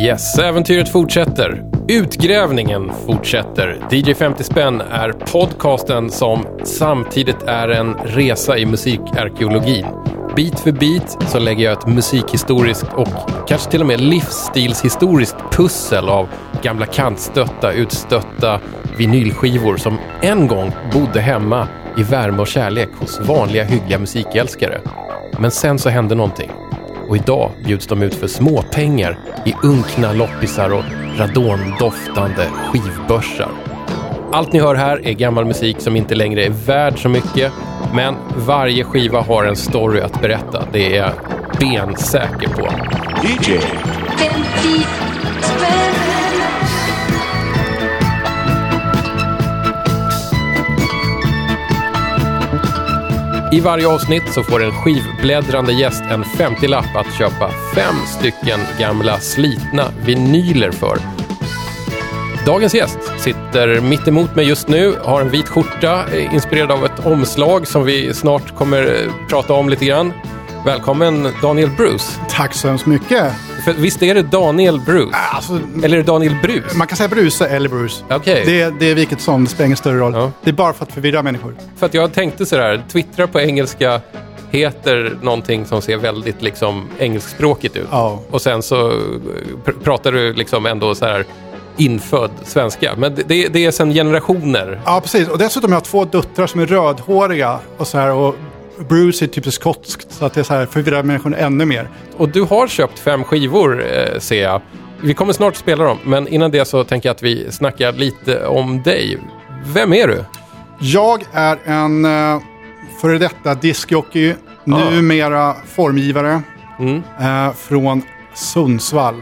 Yes, äventyret fortsätter. Utgrävningen fortsätter. DJ 50 spänn är podcasten som samtidigt är en resa i musikarkeologin. Bit för bit så lägger jag ett musikhistoriskt och kanske till och med livsstilshistoriskt pussel av gamla kantstötta, utstötta vinylskivor som en gång bodde hemma i värme och kärlek hos vanliga hyggliga musikälskare. Men sen så hände någonting. Och idag bjuds de ut för småpengar i unkna loppisar och radondoftande skivbörsar. Allt ni hör här är gammal musik som inte längre är värd så mycket, men varje skiva har en story att berätta. Det är jag bensäker på. DJ I varje avsnitt så får en skivbläddrande gäst en 50-lapp att köpa fem stycken gamla slitna vinyler för. Dagens gäst sitter mitt emot mig just nu, har en vit skjorta eh, inspirerad av ett omslag som vi snart kommer eh, prata om lite grann. Välkommen Daniel Bruce. Tack så hemskt mycket. För visst är det Daniel Bruce? Alltså, Eller är det Daniel Brus? man kan säga Bruse eller Bruce. Okej. Det, det är vilket som, det spelar ingen större roll. Ja. Det är bara för att förvirra människor. För att jag tänkte sådär, Twittrar på engelska heter någonting som ser väldigt liksom engelskspråkigt ut. Ja. Och sen så pr- pratar du liksom ändå så här infödd svenska. Men det- det, det är sedan generationer. Ja, precis. Och dessutom har jag två döttrar som är rödhåriga. Och, så här, och Bruce är typ skotskt. Så att det är så här, förvirrar människor ännu mer. Och du har köpt fem skivor eh, ser jag. Vi kommer snart spela dem, men innan det så tänker jag att vi snackar lite om dig. Vem är du? Jag är en uh, före detta diskjockey. Numera formgivare. Mm. eh, från Sundsvall.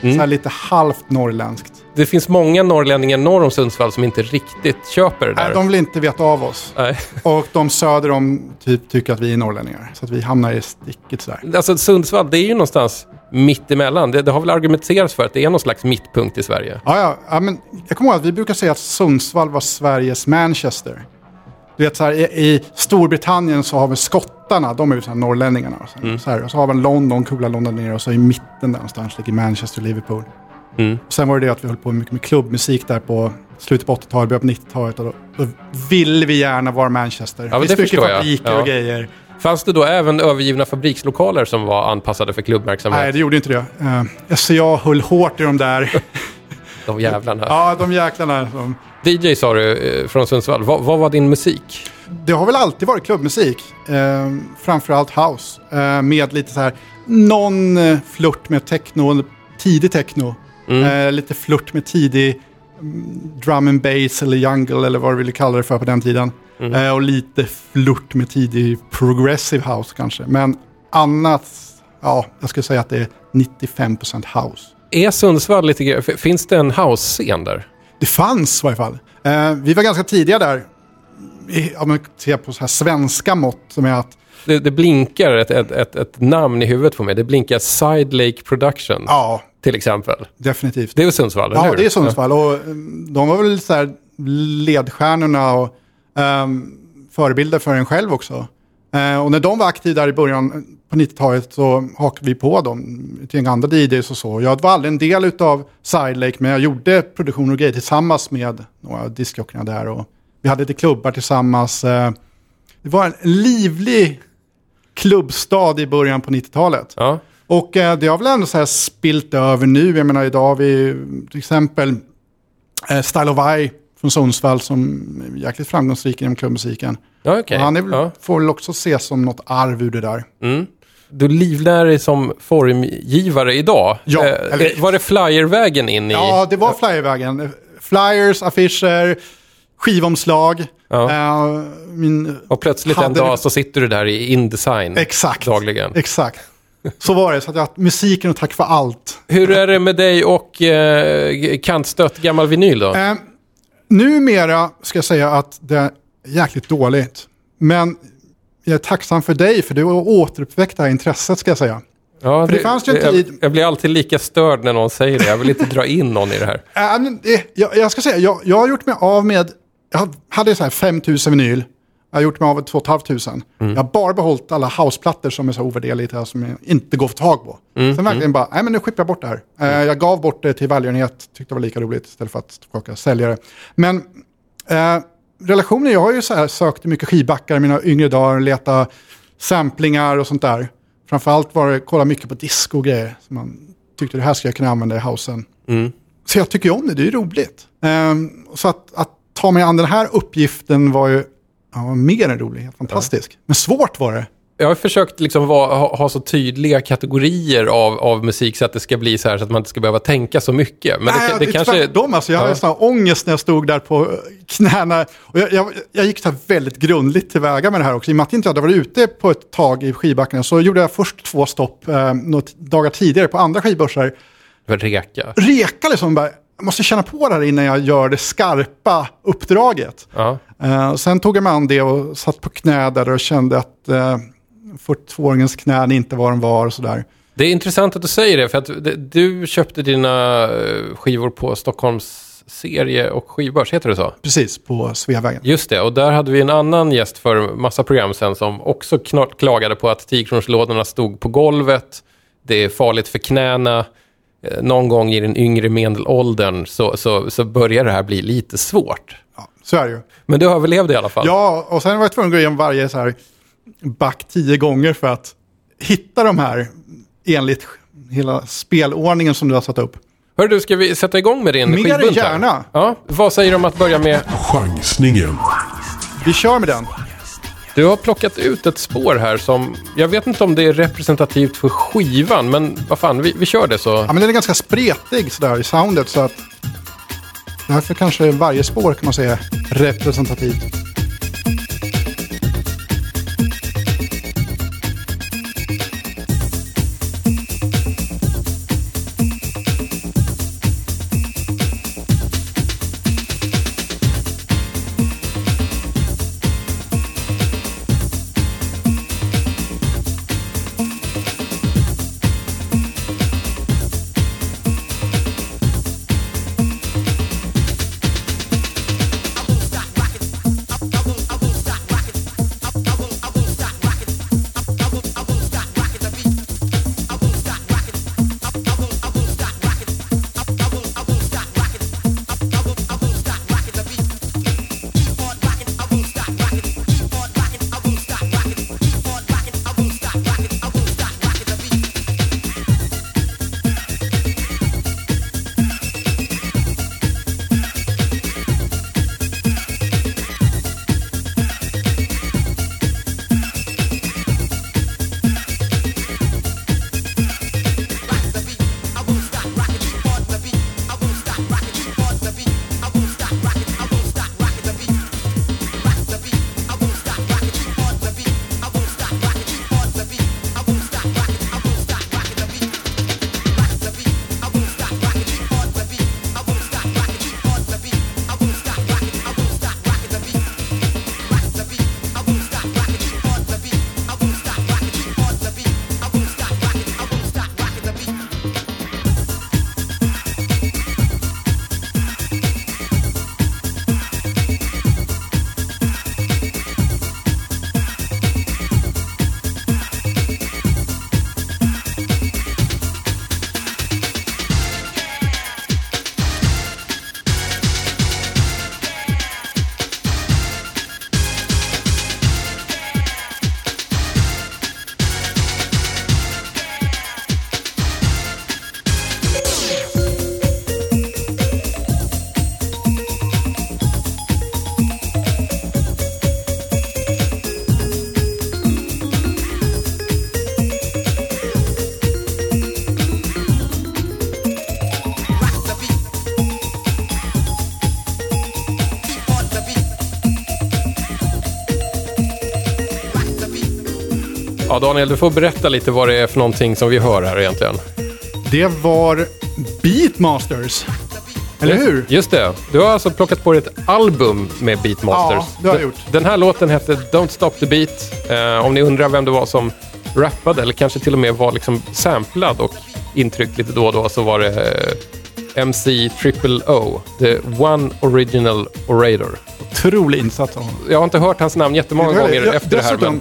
Så här lite halvt norrländskt. Det finns många norrlänningar norr om Sundsvall som inte riktigt köper det där. Nej, de vill inte veta av oss. Nej. Och de söder om typ, tycker att vi är norrlänningar. Så att vi hamnar i sticket sådär. Alltså Sundsvall, det är ju någonstans mitt emellan. Det, det har väl argumenterats för att det är någon slags mittpunkt i Sverige. Ja, ja, ja, men jag kommer ihåg att vi brukar säga att Sundsvall var Sveriges Manchester. Du vet, så här, i, I Storbritannien så har vi skottarna, de är ju så här norrlänningarna. Och så, så, här, och så har vi London, coola London nere och så i mitten där någonstans ligger Manchester och Liverpool. Mm. Sen var det det att vi höll på mycket med klubbmusik där på slutet på 80-talet, början på 90-talet. Och då, ville vi gärna vara Manchester. men det det finns mycket förstår jag. fabriker Ja. och grejer. Fanns det då även övergivna fabrikslokaler som var anpassade för klubbverksamhet? Nej, det gjorde inte det. Uh, SCA höll hårt i de där. De jävlarna. ja, de jäklarna. De, DJ sa du eh, från Sundsvall. Vad, vad var din musik? Det har väl alltid varit klubbmusik. Eh, framförallt house. Eh, med lite så här, någon eh, flört med techno, tidig techno. Eh, lite flört med tidig mm, drum and bass eller jungle eller vad du ville kalla det för på den tiden. Eh, och lite flört med tidig progressive house kanske. Men annat, ja, jag skulle säga att det är 95% house. Är Sundsvall lite f- Finns det en house-scen där? Det fanns i varje fall. Eh, vi var ganska tidiga där. I- Om man ser på så här svenska mått som är att Det, det blinkar ett, ett, ett, ett namn i huvudet på mig. Det blinkar Side Lake Production, ja, till exempel. definitivt. Det är Sundsvall, Ja, hur? det är Sundsvall. Och mm, de var väl så här ledstjärnorna och um, förebilder för en själv också. Eh, och när de var aktiva där i början på 90-talet så hakade vi på dem till en andra DJs och så. Jag var aldrig en del av Sidelake men jag gjorde produktion och grejer tillsammans med några diskjockeyrna där. Och vi hade lite klubbar tillsammans. Eh, det var en livlig klubbstad i början på 90-talet. Ja. Och eh, det har väl ändå så här spilt över nu. Jag menar idag har vi till exempel eh, Style of I från Sundsvall som är jäkligt framgångsrik inom klubbmusiken. Ja. Och han väl- Ja. får väl också ses som något arv ur det där. Mm. Du livnär dig som formgivare idag. Ja, Eh, eller- var det flyervägen in i... Ja, det var flyervägen. Flyers, affischer, skivomslag. Ja. Eh, min, Och plötsligt en dag det- så sitter du där i Indesign Exakt. dagligen. Exakt. Så var det. Så att jag musiken och tack för allt. Hur är det med dig och eh, kantstött gammal vinyl då? Eh, numera ska jag säga att det är jäkligt dåligt. Men jag är tacksam för dig för du har återuppväckt det här intresset ska jag säga. ja, det fanns ju en jag, tid- jag blir alltid lika störd när någon säger det. Jag vill inte dra in någon i det här. Äh, det, jag, jag ska säga, jag, jag har gjort mig av med, jag hade så här 5000 vinyl. Jag har gjort mig av med 2 500. Mm. Jag har bara behållit alla houseplattor som är så ovärderliga som jag inte går att få tag på. Mm. Sen verkligen bara, nej men nu skippar jag bort det här. Eh, jag gav bort det till välgörenhet, tyckte det var lika roligt istället för att försöka sälja det. Men eh, relationer, jag har ju så här sökt mycket skivbackar i mina yngre dagar, leta samplingar och sånt där. Framförallt var det kolla mycket på disco och grejer. Så man tyckte det här ska jag kunna använda i housen. Mm. Så jag tycker om det, det är ju roligt. Ehm, så att, att ta mig an den här uppgiften var ju ja, mer än roligt, helt fantastisk. Men svårt var det. Jag har försökt liksom vara, ha, ha så tydliga kategorier av, av musik så att det ska bli så här så att man inte ska behöva tänka så mycket. Men Nej, det, det, kanske... tvärtom, alltså, jag hade Ja. sån här ångest när jag stod där på eh, knäna. Och jag, jag, jag gick så väldigt grundligt tillväga med det här också. I och med att jag inte hade varit ute på ett tag i skivbackarna så gjorde jag först två stopp eh, några dagar tidigare på andra skivbörsar. Reka. Reka liksom, bara, jag måste känna på det här innan jag gör det skarpa uppdraget. Ja. Eh, sen tog jag mig an det och satt på knä där och kände att eh, 42-åringens knän inte var de var och sådär. Det är intressant att du säger det, för att du köpte dina eh, skivor på Stockholms serie och skivbörs, heter det så? Precis, på Sveavägen. Just det, och där hade vi en annan gäst för massa program sen som också klagade på att 10 stod på golvet, det är farligt för knäna, någon gång i den yngre medelåldern så, så, så börjar det här bli lite svårt. Ja, så är det ju. Men du överlevde i alla fall. Ja, och sen var jag tvungen att gå igenom varje så här back tio gånger för att hitta de här enligt hela spelordningen som du har satt upp. Hör du, ska vi sätta igång med din Mer skivbunt än här? gärna. Ja, vad säger du om att börja med... Chansningen. Vi kör med den. Du har plockat ut ett spår här som... Jag vet inte om det är representativt för skivan, men vad fan, vi, vi kör det så. Ja, men den är ganska spretig sådär i soundet så att därför kanske varje spår kan man säga är representativt. Daniel, du får berätta lite vad det är för någonting som vi hör här egentligen. Det var Beatmasters. Eller hur? Just det. Du har alltså plockat på dig ett album med Beatmasters. Ja, det har jag gjort. Den här låten hette Don't Stop The Beat. Eh, om ni undrar vem det var som rappade, eller kanske till och med var liksom samplad och intryckt lite då och då, så var det eh, MC Triple O. The One Original Orator. otrolig insats av honom. Jag har inte hört hans namn jättemånga gånger jag- efter det här. Men,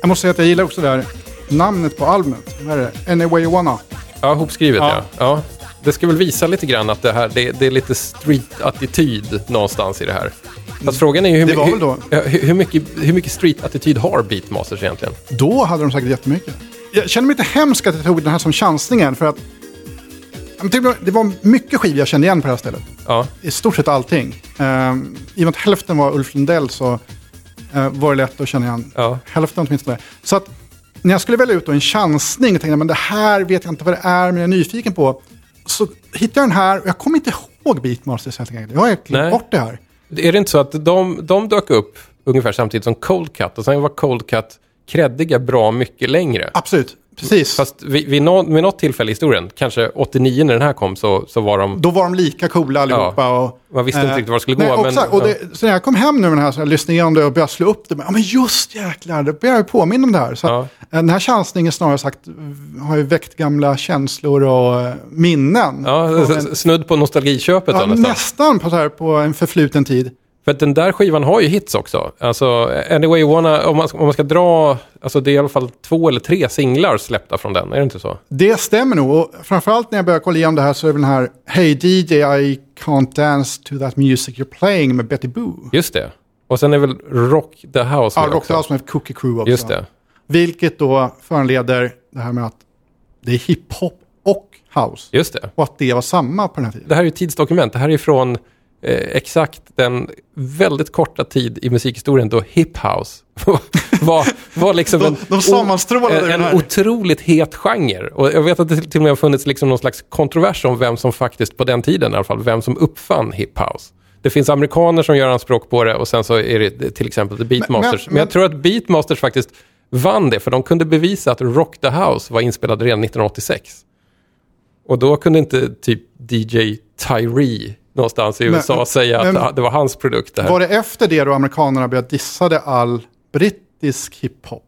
Jag måste säga att jag gillar också det här namnet på albumet. Vad är det? Any way you wanna. ja, hopskrivet ja. Ja. ja. Det ska väl visa lite grann att det här, det, det är lite street-attityd någonstans i det här. Fast frågan är ju hur, Det var my- väl då. hur, hur, hur mycket, hur mycket street-attityd har Beatmasters egentligen? Då hade de säkert jättemycket. Jag känner mig lite hemsk att jag tog den här som chansningen för att men det var- det var mycket skivor jag kände igen på det här stället. Ja, I stort sett allting. Um, I och med att hälften var Ulf Lundell så eh, var det lätt att känna igen ja. hälften åtminstone. Så att när jag skulle välja ut en chansning och tänkte men det här vet jag inte vad det är men jag är nyfiken på. Så hittade jag den här och jag kommer inte ihåg Beatmasters helt enkelt. Jag har Nej. bort det här. Är det inte så att de, de dök upp ungefär samtidigt som Cold Cut och sen var Cold Cut kreddiga bra mycket längre? Absolut, precis. Fast vid, vid, nå, vid något tillfälle i historien, kanske 89 när den här kom, så, så var de... Då var de lika coola allihopa. Och, Man visste inte eh, riktigt var det skulle nej, gå. men, exakt. och ja. det, så när jag kom hem nu med den här så jag lyssnade igenom det och började slå upp det. Men, ja, men just jäklar, det började jag påminna om det här. Så Ja. eh, den här chansningen snarare sagt har ju väckt gamla känslor och eh, minnen. Ja, en, snudd på nostalgiköpet ja, då nästan. nästan på, så här, på en förfluten tid. För att den där skivan har ju hits också. Alltså, Anyway You Wanna, om man, om man ska dra, alltså det är i alla fall två eller tre singlar släppta från den, är det inte så? Det stämmer nog. Och framförallt när jag börjar kolla igenom det här så är väl den här Hey DJ I can't dance to that music you're playing med Betty Boo. Just det. Och sen är väl Rock the House Ja, med Rock också. the House med Cookie Crew också. Just det. Vilket då föranleder det här med att det är hiphop och house. Just det. Och att det var samma på den här tiden. Det här är ju tidsdokument. Det här är från exakt den väldigt korta tid i musikhistorien då hip house var, var liksom De- en, de en, en här. otroligt het genre. Och jag vet att det till och med har funnits liksom någon slags kontrovers om vem som faktiskt, på den tiden i alla fall, vem som uppfann hip house. Det finns amerikaner som gör anspråk på det och sen så är det till exempel The Beatmasters. Men, men- jag tror att Beatmasters faktiskt vann det, för de kunde bevisa att Rock the House var inspelad redan 1986. Och då kunde inte typ DJ Tyree någonstans i Men- USA säga men- att det var hans produkt det här. Var det efter det då amerikanerna började dissade all brittisk hiphop?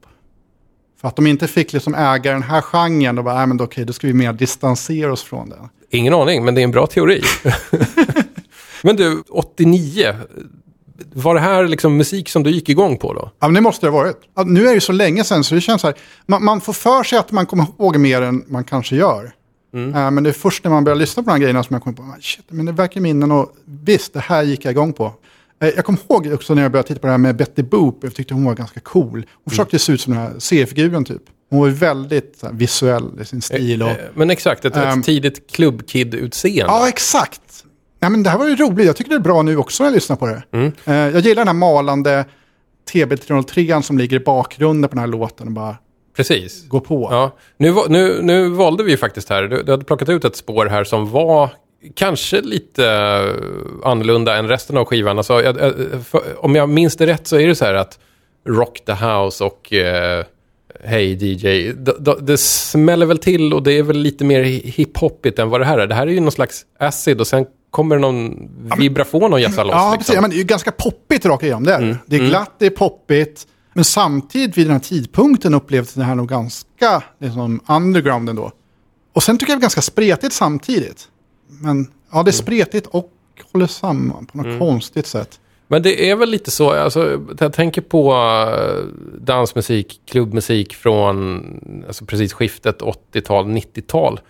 För att de inte fick liksom äga den här genren och bara, nej men då, okej, då ska vi mer distansera oss från den. Ingen aning, men det är en bra teori. men du, 89, var det här liksom musik som du gick igång på då? Ja, men det måste det ha varit. Nu är det ju så länge sedan så det känns så här, man, man får för sig att man kommer ihåg mer än man kanske gör. Eh, men det är först när man börjar lyssna på de här grejerna som jag kommer på, "Ah, shit, men det verkar minnen och visst, det här gick jag igång på. Eh, jag kommer ihåg också när jag började titta på det här med Betty Boop, jag tyckte hon var ganska cool. Hon försökte se ut som den här seriefiguren typ. Hon var väldigt här, visuell i sin stil. Och, Eh, Men exakt, ett, Ehm. ett tidigt klubbkid-utseende. Ja, exakt. Nej, men det här var ju roligt. Jag tycker det är bra nu också när jag lyssnar på det. Eh, jag gillar den här malande TB303 som ligger i bakgrunden på den här låten och bara Precis. går på. Ja. Nu, nu, nu valde vi faktiskt här, du, du hade plockat ut ett spår här som var kanske lite eh, annorlunda än resten av skivan. Alltså, jag, jag, för, om jag minns det rätt så är det så här att Rock the House och eh, Hey DJ, d- d- det smäller väl till och det är väl lite mer hiphopigt än vad det här är. Det här är ju någon slags acid och sen kommer det någon vibrafon och jassar loss. Ja, liksom. Ja, men det är ju ganska poppigt rakt igenom. Det är, det. det är glatt, det är poppigt. Men samtidigt vid den här tidpunkten upplevdes det här nog ganska liksom, underground ändå. Och sen tycker jag det är ganska spretigt samtidigt. Men ja, det är spretigt och håller samman på något konstigt sätt. Men det är väl lite så, alltså, jag tänker på eh, dansmusik, klubbmusik från alltså, precis skiftet 80-tal, 90-tal.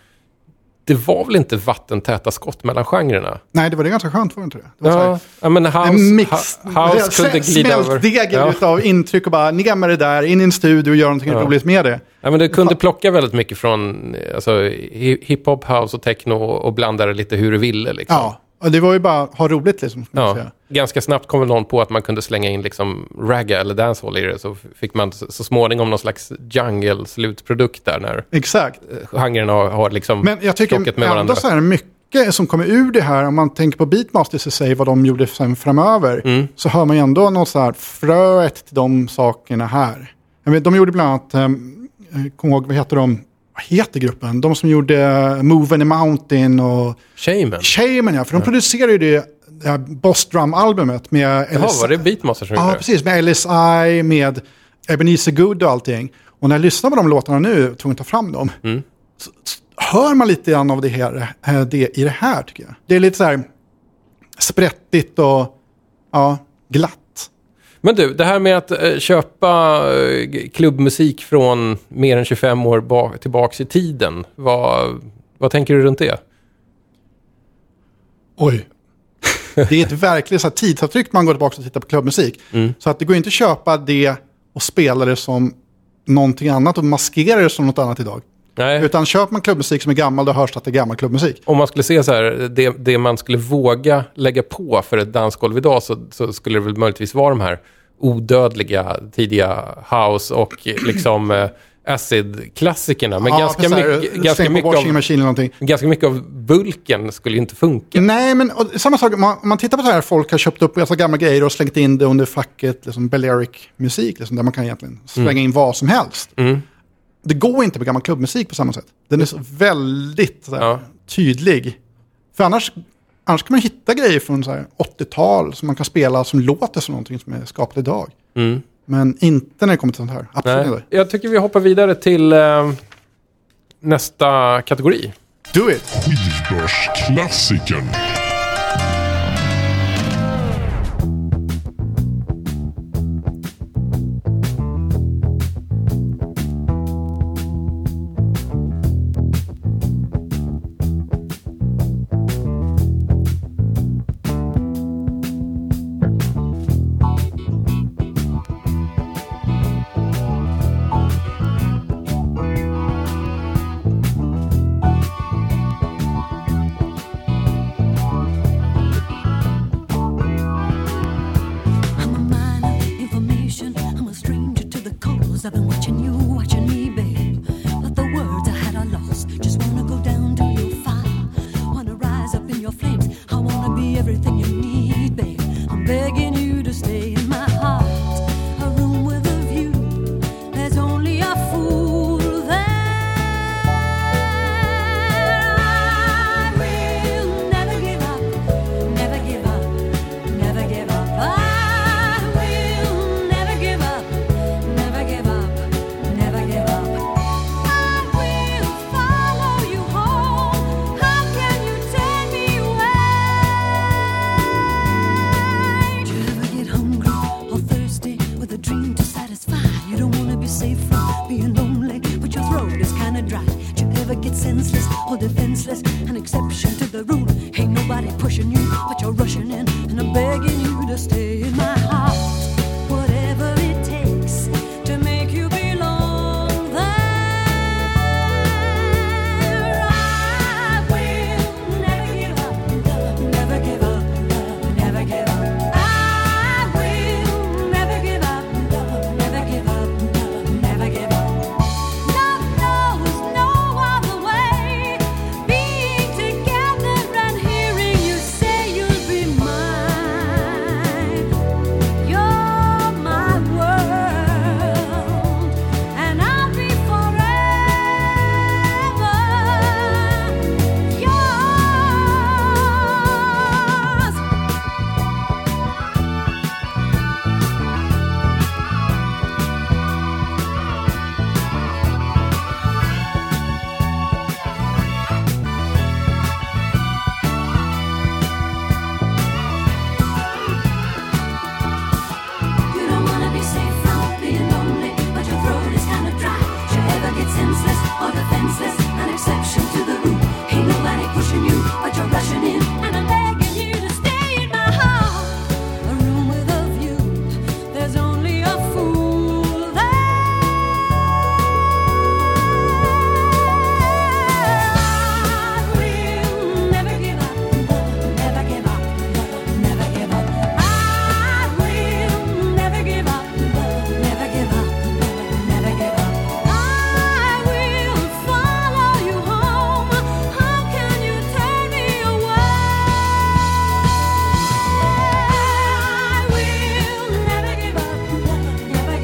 Det var väl inte vattentäta skott mellan genrerna? Nej, det var det ganska skönt, var det inte det? det Ja, ja men house, En mix, house kunde glida över. smältdegel Ja. utav intryck och bara ner med det där, in i en studio och göra någonting Ja. roligt med det. Ja, men det kunde plocka väldigt mycket från eh, alltså, hi- hiphop, house och techno och blanda det lite hur du ville. Liksom. Ja, och det var ju bara ha roligt liksom. Ja, ganska snabbt kom väl någon på att man kunde slänga in liksom ragga eller dancehall i det. Så fick man så småningom någon slags jungle-slutprodukt där när Exakt. eh, genrerna har, har liksom Men jag tycker med ändå varandra. så här mycket som kommer ur det här, om man tänker på Beatmasters i sig, vad de gjorde sen framöver, Mm. så hör man ju ändå något så här fröet till de sakerna här. Jag vet, de gjorde bland annat, um, kom ihåg, vad heter de? Vad heter gruppen? De som gjorde Move in the Mountain och Shaman. Shaman, ja. För de producerade ju det, det här Boss Drum-albumet med Jaha, LSI. var det Beatmaster som Ja, gjorde det? precis. Med LSI, med Ebenezer Good och allting. Och när jag lyssnar på de låtarna nu, tvungen att ta fram dem, Mm. så, så hör man lite grann av det, här, eh, det i det här tycker jag. Det är lite så här sprättigt och ja, glatt. Men du, det här med att eh, köpa eh, klubbmusik från mer än 25 år ba- tillbaks i tiden. Vad, vad tänker du runt det? Oj. Det är ett verkligt så här, tidsavtryck man går tillbaka och tittar på klubbmusik. Så att det går inte att köpa det och spela det som någonting annat och maskera det som något annat idag. Nej. Utan köper man klubbmusik som är gammal, då hörs det att det är gammal klubbmusik. Om man skulle se så här, det, det man skulle våga lägga på för ett dansgolv idag så, så skulle det väl möjligtvis vara de här odödliga tidiga house och liksom eh, acid-klassikerna. Men ganska, för så här, mycket, ganska, släng på mycket av, machine ganska mycket av bulken skulle ju inte funka. Nej, men och, samma sak, man, man tittar på så här, folk har köpt upp alltså, gamla grejer och slängt in det under facket, liksom Balearic-musik, liksom, där man kan egentligen slänga in vad som helst. Mm. Det går inte med gammal klubbmusik på samma sätt. Den är så väldigt så här, Ja. tydlig. För annars, annars kan man hitta grejer från så här 80-tal som man kan spela som låter som någonting som är skapat idag. Mm. Men inte när det kommer till sånt här. Absolut inte. Jag tycker vi hoppar vidare till eh, nästa kategori. Do it! Skivbörsklassikern.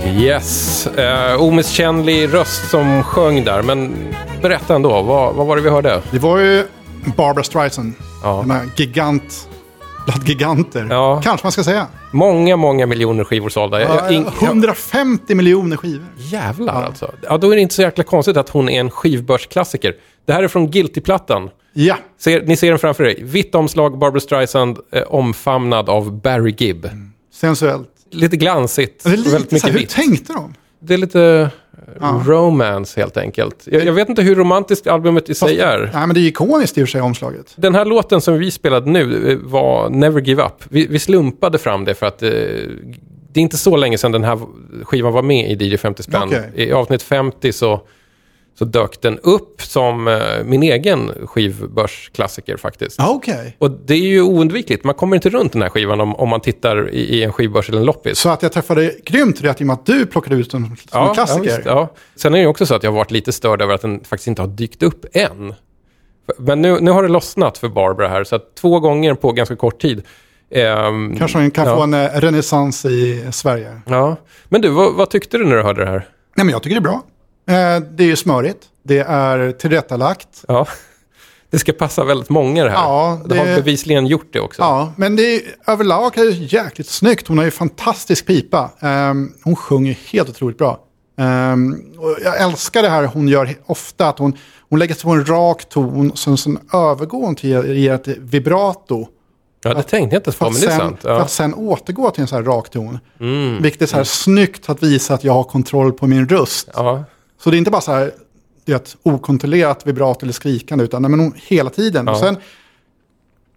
Yes, uh, omisskännlig röst som sjöng där. Men berätta ändå, vad, vad var det vi hörde? Det var ju Barbara Streisand. Ja. Den här gigant, bland giganter. Ja. Kanske man ska säga. Många, många miljoner skivor sålda. Jag- 150 miljoner skivor. Jävlar alltså. Ja, då är det inte så jäkla konstigt att hon är en skivbörsklassiker. Det här är från Guilty-plattan. Ja, Ser, ni ser den framför er. Vitt omslag, Barbra Streisand eh, omfamnad av Barry Gibb. sensuellt. Lite glansigt. Det är lite, väldigt mycket här, hur tänkte de? Det är lite Ja. romance helt enkelt. Jag, jag vet inte hur romantiskt albumet i sig är. Nej, men det är ikoniskt i och för sig omslaget. Den här låten som vi spelade nu eh, var Never Give Up. Vi, vi slumpade fram det för att eh, det är inte så länge sedan den här skivan var med i DJ 50 spänn. Okej. I avsnitt 50 så, så dök den upp som eh, min egen skivbörsklassiker faktiskt. Ja, okej. Och det är ju oundvikligt. Man kommer inte runt den här skivan om, om man tittar i, i en skivbörs eller en loppis. Så att jag träffade grymt rätt i och med att du plockade ut den som en klassiker. Ja, visst, ja. Sen är det också så att jag har varit lite störd över att den faktiskt inte har dykt upp än. Men nu, nu har det lossnat för Barbara här, så att två gånger på ganska kort tid. Ehm, Kanske den kan ja. få en eh, renässans i Sverige. Ja. Men du, vad, vad tyckte du när du hörde det här? Nej, men jag tycker det är bra. Eh, det är ju smörigt. Det är tillrättalagt. Ja. Det ska passa väldigt många det här. Ja, det... har det- bevisligen gjort det också. Ja, men det är, överlag är det jäkligt snyggt. Hon har ju fantastisk pipa. Ehm, hon sjunger helt otroligt bra. Och jag älskar det här hon gör ofta. Att hon, hon lägger sig på en rak ton. Sen, sen övergår hon till att ett vibrato. Ja, det tänkte jag inte För på, men det är sen, sant. för Ja. att sen återgå till en sån här rak ton. Mm. Vilket är så här snyggt att visa att jag har kontroll på min röst. Ja. Så det är inte bara så här ett okontrollerat vibrato eller skrikande, utan nej, men hela tiden. Och Ja. sen,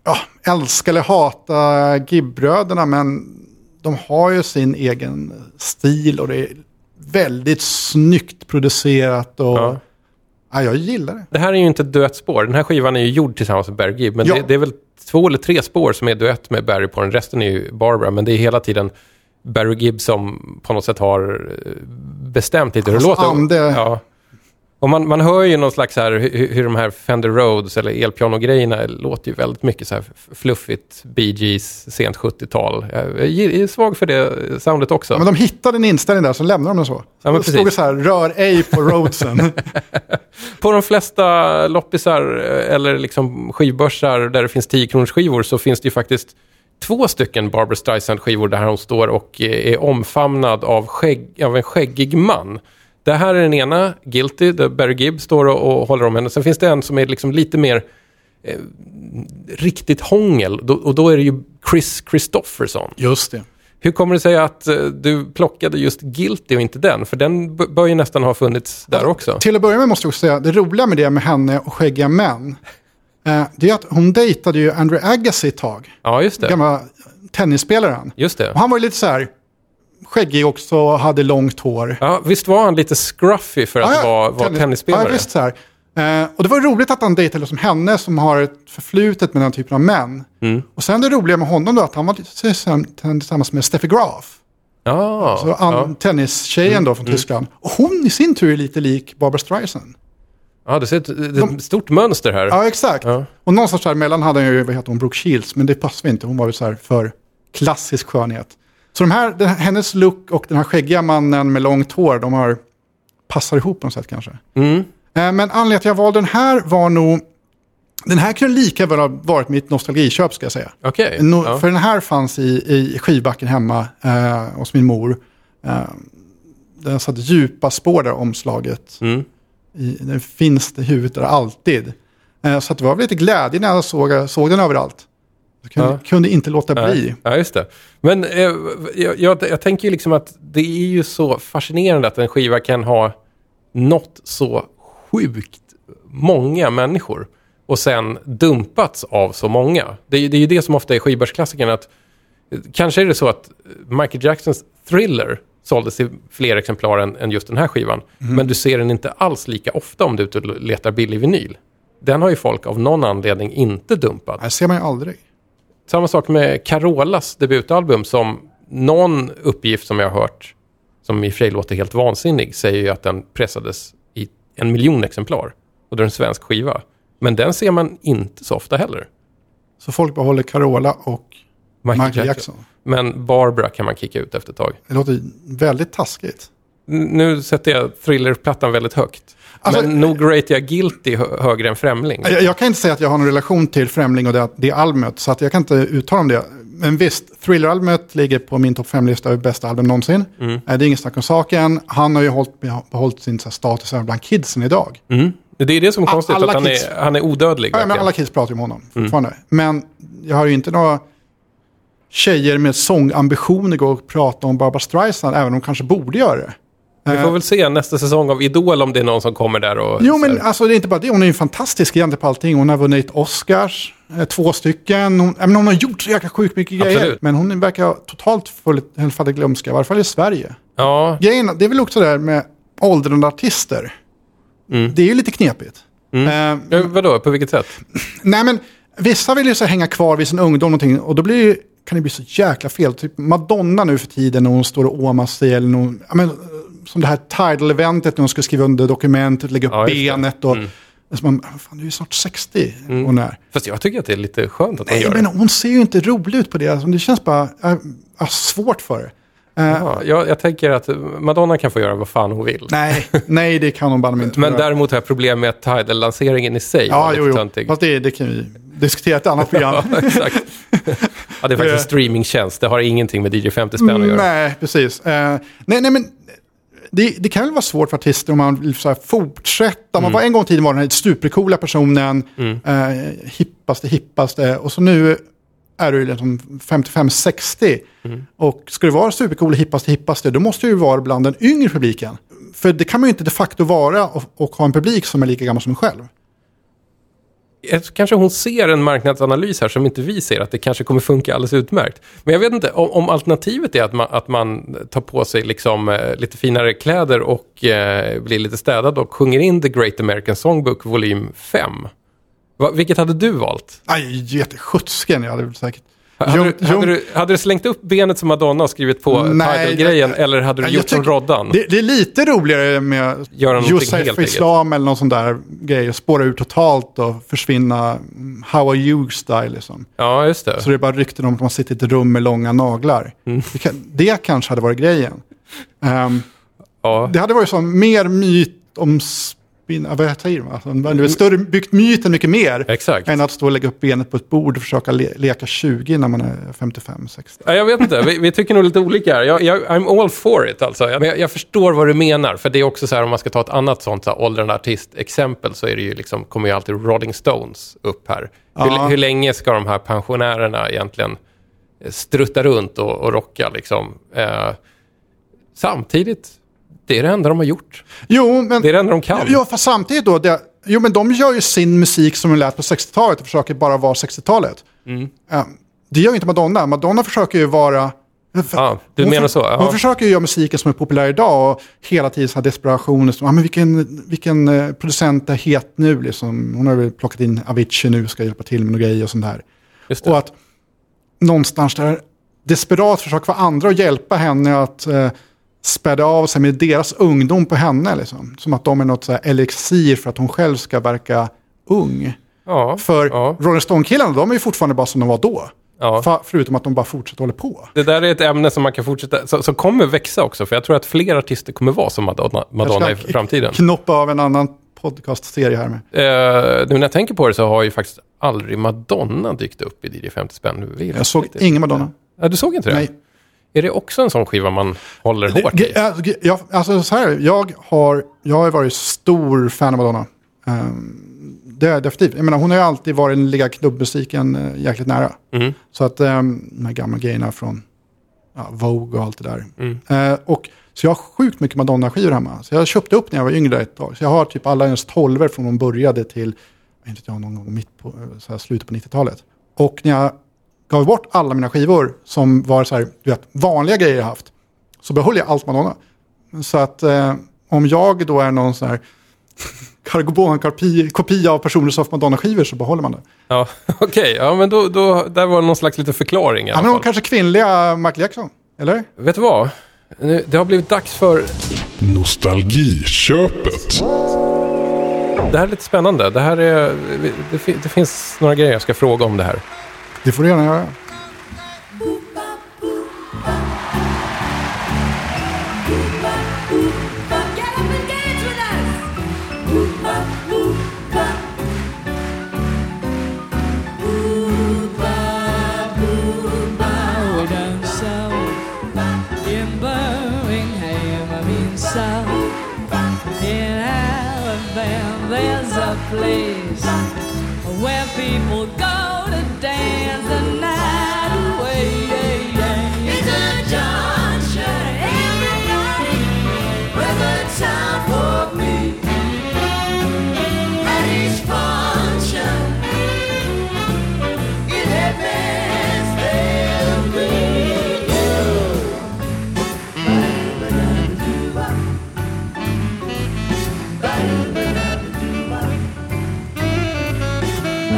ja, älska eller hata Gibb-bröderna, men de har ju sin egen stil och det är väldigt snyggt producerat. Och, Ja. ja. jag gillar det. Det här är ju inte ett duettspår. Den här skivan är ju gjord tillsammans med Barry Gibb. Men Ja. det, det är väl två eller tre spår som är duett med Barry på den. Resten är ju Barbara. Men det är hela tiden Barry Gibb som på något sätt har eh, bestämt lite hur det låter. ande. Ja. Och man, man hör ju någon slags här, hur, hur de här Fender Rhodes eller elpiano-grejerna låter ju väldigt mycket så här fluffigt Bee Gees, sent 70-tal. Jag är svag för det soundet också. Ja, men de hittade en inställning där, så lämnade de den så. Ja, men det stod så här, rör ej på roadsen. På de flesta loppisar eh, eller liksom skivbörsar där det finns 10 kronors skivor så finns det ju faktiskt två stycken Barbra Streisand-skivor där hon står och eh, är omfamnad av, skägg, av en skäggig man. Det här är den ena, Guilty, där Barry Gibb står och, och håller om henne. Sen finns det en som är liksom lite mer eh, riktigt hångel. Då, och då är det ju Chris Christofferson. Just det. Hur kommer det sig att eh, du plockade just Guilty och inte den? För den bör ju nästan ha funnits där också. Till att börja med måste jag också säga, det roliga med det med henne och skäggiga män, det är att hon dejtade ju Andrew Agassi ett tag, Ja, just det. gamla tennisspelaren. Just det. Och han var ju lite så här skäggig också och hade långt hår. Ja, visst var han lite scruffy för att Ja, ja, vara, vara tennis- tennisspelare? Ja, visst så här. Eh, och det var roligt att han dejtade som henne som har ett förflutet med den typen av män. Mm. Och sen det roliga med honom då att han var tillsammans med Steffi Graf. Ja, Så an, ja. Mm, tennistjejen då från Tyskland. Och hon i sin tur är lite lik Barbra Streisand. Ja, det ser ett, ett stort mönster här. Ja, exakt. Ja. Och någonstans där emellan hade han ju, vad heter hon, Brooke Shields, men det passade inte. Hon var ju så här för klassisk skönhet. Så de här, den, hennes look och den här skäggiga mannen med långt hår, de har passar ihop på något sätt kanske. Mm. Eh, Men anledningen till att jag valde den här var nog, den här kunde lika väl ha varit mitt nostalgiköp ska jag säga. Okej. No, ja. För den här fanns i, i skivbacken hemma eh, hos min mor. Eh, den satt djupa spår där omslaget. Mm. I, det finns det huvudet där alltid. Eh, så att det var lite glädje när jag såg, såg den överallt. Jag kunde, Ja. kunde inte låta bli. Ja, just det. Men eh, jag, jag, jag tänker ju liksom att det är ju så fascinerande att en skiva kan ha nått så sjukt många människor och sen dumpats av så många. Det, är- det är ju det som ofta är skivbörsklassikern att kanske är det så att Michael Jacksons Thriller såldes i fler exemplar än, än just den här skivan. Men du ser den inte alls lika ofta om du är ute och letar billig vinyl. Den har ju folk av någon anledning inte dumpat. Det ser man ju aldrig. Samma sak med Carolas debutalbum som någon uppgift som jag har hört, som i och för sig låter helt vansinnig, säger ju att den pressades i en miljon exemplar. Och det är en svensk skiva. Men den ser man inte så ofta heller. Så folk behåller Carola och Michael, Michael Jackson. Jackson. Men Barbara kan man kicka ut efter ett tag. Det låter väldigt taskigt. N- Nu sätter jag thrillerplattan väldigt högt. Alltså- men nog ratear jag Guilty hö- högre än Främling. Jag, jag kan inte säga att jag har någon relation till Främling och det, det albumet, så att jag kan inte uttala om det. Men visst, Thriller-albumet ligger på min topp 5-lista över bästa album någonsin. Mm. Eh, Det är inget snack om saken. Han har ju hållit, behållit sin här, status även bland kidsen idag. Mm. Det är det som är konstigt, alla att han kids- är, han är odödlig. Ja, men alla kids pratar ju om honom fortfarande. Men jag har ju inte några tjejer med sångambitioner gå och prata om Barbara Streisand, även om de kanske borde göra det. Vi får väl se nästa säsong av Idol om det är någon som kommer där och... Jo, men alltså det är inte bara det. Hon är ju fantastisk egentligen på allting. Hon har vunnit Oscars, eh, två stycken. Hon, menar, hon har gjort så jäkla sjukt mycket grejer. Absolut. Men hon verkar totalt full- fallit i glömska, i varje fall i Sverige. Ja, Grejen, det är väl också det där med åldrande artister. Det är ju lite knepigt. Eh, ja, vadå, på vilket sätt? Nej men vissa vill ju så hänga kvar vid sin ungdom någonting, och då blir det, kan det bli så jäkla fel. Typ Madonna nu för tiden när hon står och åmar sig eller någon, men, som det här Tidal-eventet när hon ska skriva under dokumentet, lägga upp Ja, benet och... Alltså man, fan, du är ju snart 60 hon är. Fast jag tycker att det är lite skönt att hon Nej, gör men det. hon ser ju inte rolig ut på det. Alltså, det känns bara äh, äh, svårt för det. Eh, Ja, jag, jag tänker att Madonna kan få göra vad fan hon vill. nej, nej, det kan hon bara inte Men göra. däremot har jag problem med att Tidal-lanseringen i sig Ja, var lite jo, jo. töntig. Fast det, det kan vi diskutera ett annat program. Ja, exakt. Ja, det är faktiskt en streamingtjänst. Det har ingenting med DJ 50 spänn att göra. Nej, precis. Eh, nej, nej, men det, det kan väl vara svårt för artister om man vill så här fortsätta. Man var en gång i tiden var den här supercoola personen, eh, hippaste, hippaste. Och så nu är du liksom 55-60. Och ska du vara supercool, hippaste, hippaste, då måste du ju vara bland den yngre publiken. För det kan man ju inte de facto vara och, och ha en publik som är lika gammal som en själv. Kanske hon ser en marknadsanalys här som inte vi ser, att det kanske kommer funka alldeles utmärkt. Men jag vet inte, om, om alternativet är att man, att man tar på sig liksom, eh, lite finare kläder och eh, blir lite städad och sjunger in The Great American Songbook volym 5. Va, vilket hade du valt? Aj, jättesjutsken, jag hade väl säkert... Hade, Jo- du, jo- hade, du, hade du slängt upp benet som Madonna och skrivit på jag- eller hade du gjort som Roddan? Det, det är lite roligare med Göra Josef. Islam eller någon sån där grej. Spåra ur totalt och försvinna mm, How are you-style liksom. Ja, just det. Så det är bara rykten om att man sitter i ett rum med långa naglar. Mm. Det, kan, det kanske hade varit grejen. Ehm, Ja. det hade varit så mer myt om spinn... Vad säger man? Alltså, det är större, byggt myten mycket mer. Exakt. Än att stå och lägga upp benet på ett bord och försöka le, leka 20 när man är 55-60. Ja, jag vet inte, vi, vi tycker nog lite olika här. Jag, jag, I'm all for it alltså. Jag, men jag, jag förstår vad du menar, för det är också så här om man ska ta ett annat sånt så här, åldrande artist-exempel så är det ju liksom, kommer ju alltid Rolling Stones upp här. Hur, hur länge ska de här pensionärerna egentligen eh, strutta runt och, och rocka liksom? Eh, samtidigt, det är det enda de har gjort. Jo, men... Det är det enda de kan. Ja, fast samtidigt då, det, jo men de gör ju sin musik som de lät på 60-talet och försöker bara vara 60-talet. Mm. Det gör ju inte Madonna. Madonna försöker ju vara... Ja, du hon menar så? Ja. Hon försöker ju göra musiken som är populär idag och hela tiden så här desperation. Som, ja, men vilken, vilken eh, producent är het nu? Liksom. Hon har väl plockat in Avicii nu, ska hjälpa till med några grejer och sånt där. Och att någonstans där desperat försöka få andra att hjälpa henne att eh, späda av sig med deras ungdom på henne. Liksom. Som att de är något så här elixir för att hon själv ska verka ung. ja, För ja, Rolling Stone-killarna, de är ju fortfarande bara som de var då. ja. Förutom att de bara fortsätter hålla på. Det där är ett ämne som man kan fortsätta, som, som kommer växa också, för jag tror att fler artister kommer vara som Madonna, Madonna i framtiden. Knoppa av en annan podcastserie här med. Eh, nu när jag tänker på det så har ju faktiskt aldrig Madonna dykt upp i DJ 50 spänn. Jag såg ingen Madonna. Ja, du såg inte det? Nej. Är det också en sån skiva man håller hårt i? Ja, jag, alltså så här, jag har, jag har varit stor fan av Madonna. Ehm, det är definitivt. Jag menar, hon har ju alltid varit den ligga klubbmusiken uh, jäkligt nära. Mm. Så att um, de här gamla grejerna från ja, Vogue och allt det där. Mm. Eh, och, så jag har sjukt mycket Madonna-skivor hemma. Så jag köpte upp när jag var yngre ett tag. Så jag har typ alla hennes tolver från hon började till jag vet inte, jag, någon gång mitt på, eh, så här, slutet på 90-talet. Och när jag gav bort alla mina skivor som var så här, du vet, vanliga grejer jag haft, så behöll jag allt Madonna. Så att eh, om jag då är någon sån här Cargobon-kopia av personer som haft Madonna-skivor så behåller man det. Ja, okej. Ja, men då, då, där var någon slags liten förklaring i Ja, alla men hon fall. kanske kvinnliga Michael Jackson, eller? Vet du vad? Nu, det har blivit dags för... Nostalgiköpet. Det här är lite spännande. Det här är... Det, det finns några grejer jag ska fråga om det här. Du gärna göra.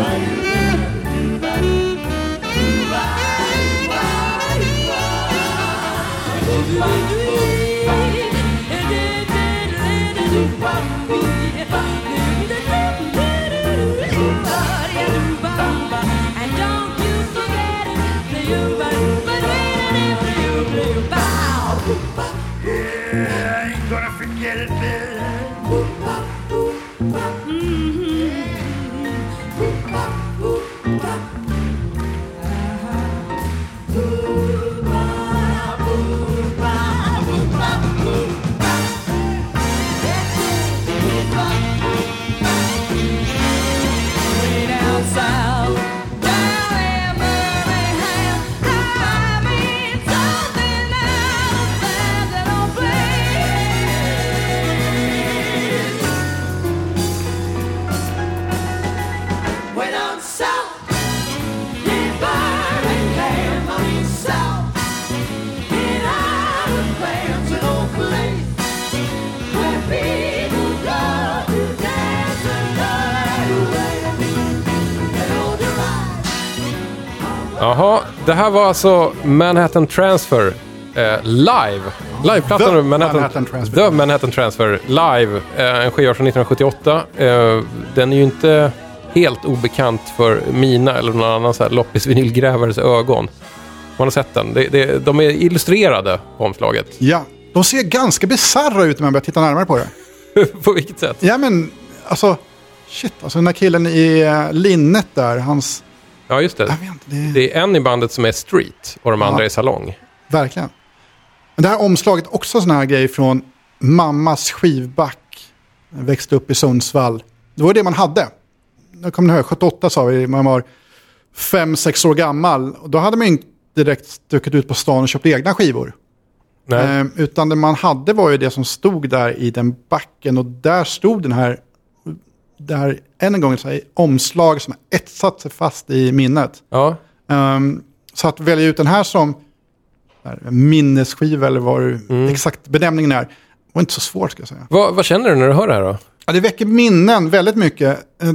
And här var alltså Manhattan Transfer eh, live. Liveplattan The Manhattan, Manhattan Transfer. The Manhattan Transfer live. Eh, en skiva från 1978. Eh, den är ju inte helt obekant för mina eller någon annan så här loppisvinylgrävares ögon. Man har sett den. Det, det, de är illustrerade på omslaget. Ja, de ser ganska bisarra ut när man börjar titta närmare på det. på vilket sätt? Ja, men alltså, shit, alltså den här killen i eh, linnet där, hans, Ja, just det. inte, det är Det är en i bandet som är street och de andra är salong. verkligen. Men det här omslaget, också sån här grej från mammas skivback. Jag växte upp i Sundsvall. Det var det man hade. Jag kommer ihåg, 78 sa vi, man var 5-6 år gammal. Och då hade man inte direkt stuckit ut på stan och köpt egna skivor. Eh, utan det man hade var ju det som stod där i den backen och där stod den här, där än en gång så här, omslag som har etsat sig fast i minnet. Ja. Ehm, så att välja ut den här som här, minnesskiva eller vad det- Mm. exakt benämningen är, var inte så svårt ska jag säga. Vad, vad känner du när du hör det här då? Ja, det väcker minnen väldigt mycket. Eh,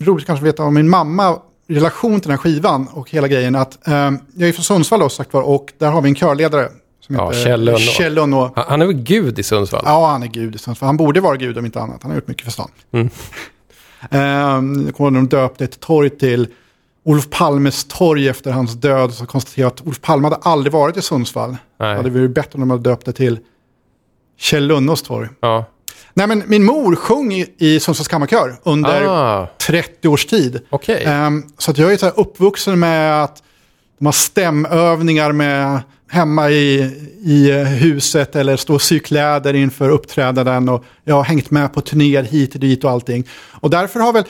roligt kanske att veta om min mamma relation till den här skivan och hela grejen. Att, eh, jag är från Sundsvall då, sagt var, och där har vi en körledare. Som Ja, heter Kjell Lönnå. Han är väl gud i Sundsvall? Ja, han är gud i Sundsvall. Han borde vara gud om inte annat. Han har gjort mycket för stan. Mm. Ehm, jag kommer ihåg när de döpte ett torg till Olof Palmes torg efter hans död. Så konstaterade att Olof Palme hade aldrig varit i Sundsvall. Nej. Det hade varit bättre om de hade döpt det till Kjell Lönnås torg. Ja. Nej, men min mor sjöng i, i Sundsvalls kammarkör under Ah, 30 års tid. okej. Ehm, så att jag är så uppvuxen med att de har stämövningar med hemma i, i huset eller stå och sy kläder inför uppträdanden. Och jag har hängt med på turnéer hit och dit och allting. Och därför har väl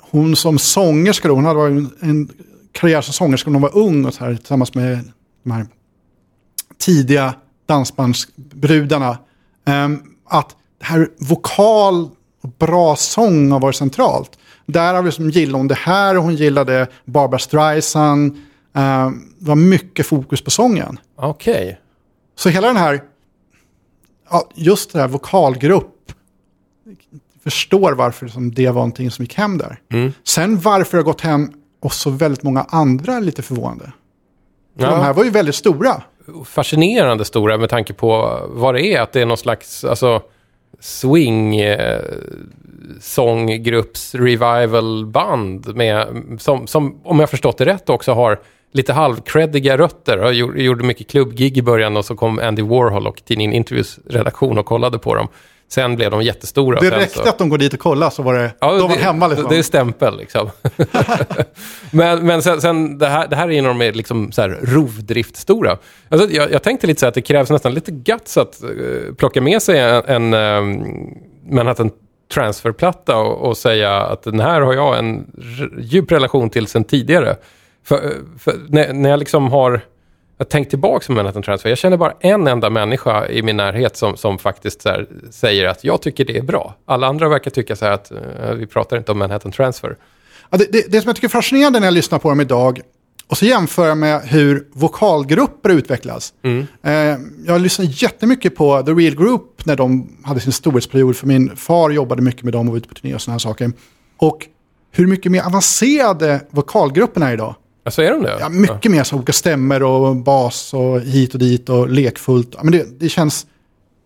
hon som sångerska, hon hade varit en, en karriär som sångerska när hon var ung och så här, tillsammans med de här tidiga dansbandsbrudarna. Ehm, att det här vokal och bra sång har varit centralt. Där har vi som gillade hon det här och hon gillade Barbara Streisand. Ehm, det var mycket fokus på sången. Okej. Så hela den här, ja, just det här vokalgrupp, förstår varför som det var någonting som gick hem där. Sen varför det har gått hem och så väldigt många andra är lite förvånande. För Ja. de här var ju väldigt stora. fascinerande stora med tanke på vad det är. Att det är någon slags alltså, swing eh, sånggrupps med, som, som, om jag förstått det rätt, också har lite halvcreddiga rötter. Jag gjorde, mycket klubbgig i början och så kom Andy Warhol och tidningen Interviews redaktion och kollade på dem. Sen blev de jättestora. Det räckte så- att de går dit och kollar så var det, Ja, de var det, hemma liksom. Det är stämpel liksom. men men sen, sen det, här, det här är en av de mer liksom, så här, rovdriftstora. Alltså, jag, jag tänkte lite så här att det krävs nästan lite guts att eh, plocka med sig en, en um, Manhattan transferplatta och, och säga att den här har jag en djup relation till sen tidigare. För, för när, när jag liksom har jag tänkt tillbaka på Manhattan Transfer, jag känner bara en enda människa i min närhet som, som faktiskt här, säger att jag tycker det är bra. Alla andra verkar tycka så att eh, vi pratar inte om Manhattan Transfer. Ja, det, det, det som jag tycker är fascinerande när jag lyssnar på dem idag, och så jämför jag med hur vokalgrupper utvecklas. Eh, jag lyssnade jättemycket på The Real Group när de hade sin storhetsperiod, för min far jobbade mycket med dem och var ute på turné och sådana här saker. Och hur mycket mer avancerade vokalgrupperna är idag. Alltså är de det? Ja, mycket mer så olika stämmer och bas och hit och dit och lekfullt. Ja, Men det, det känns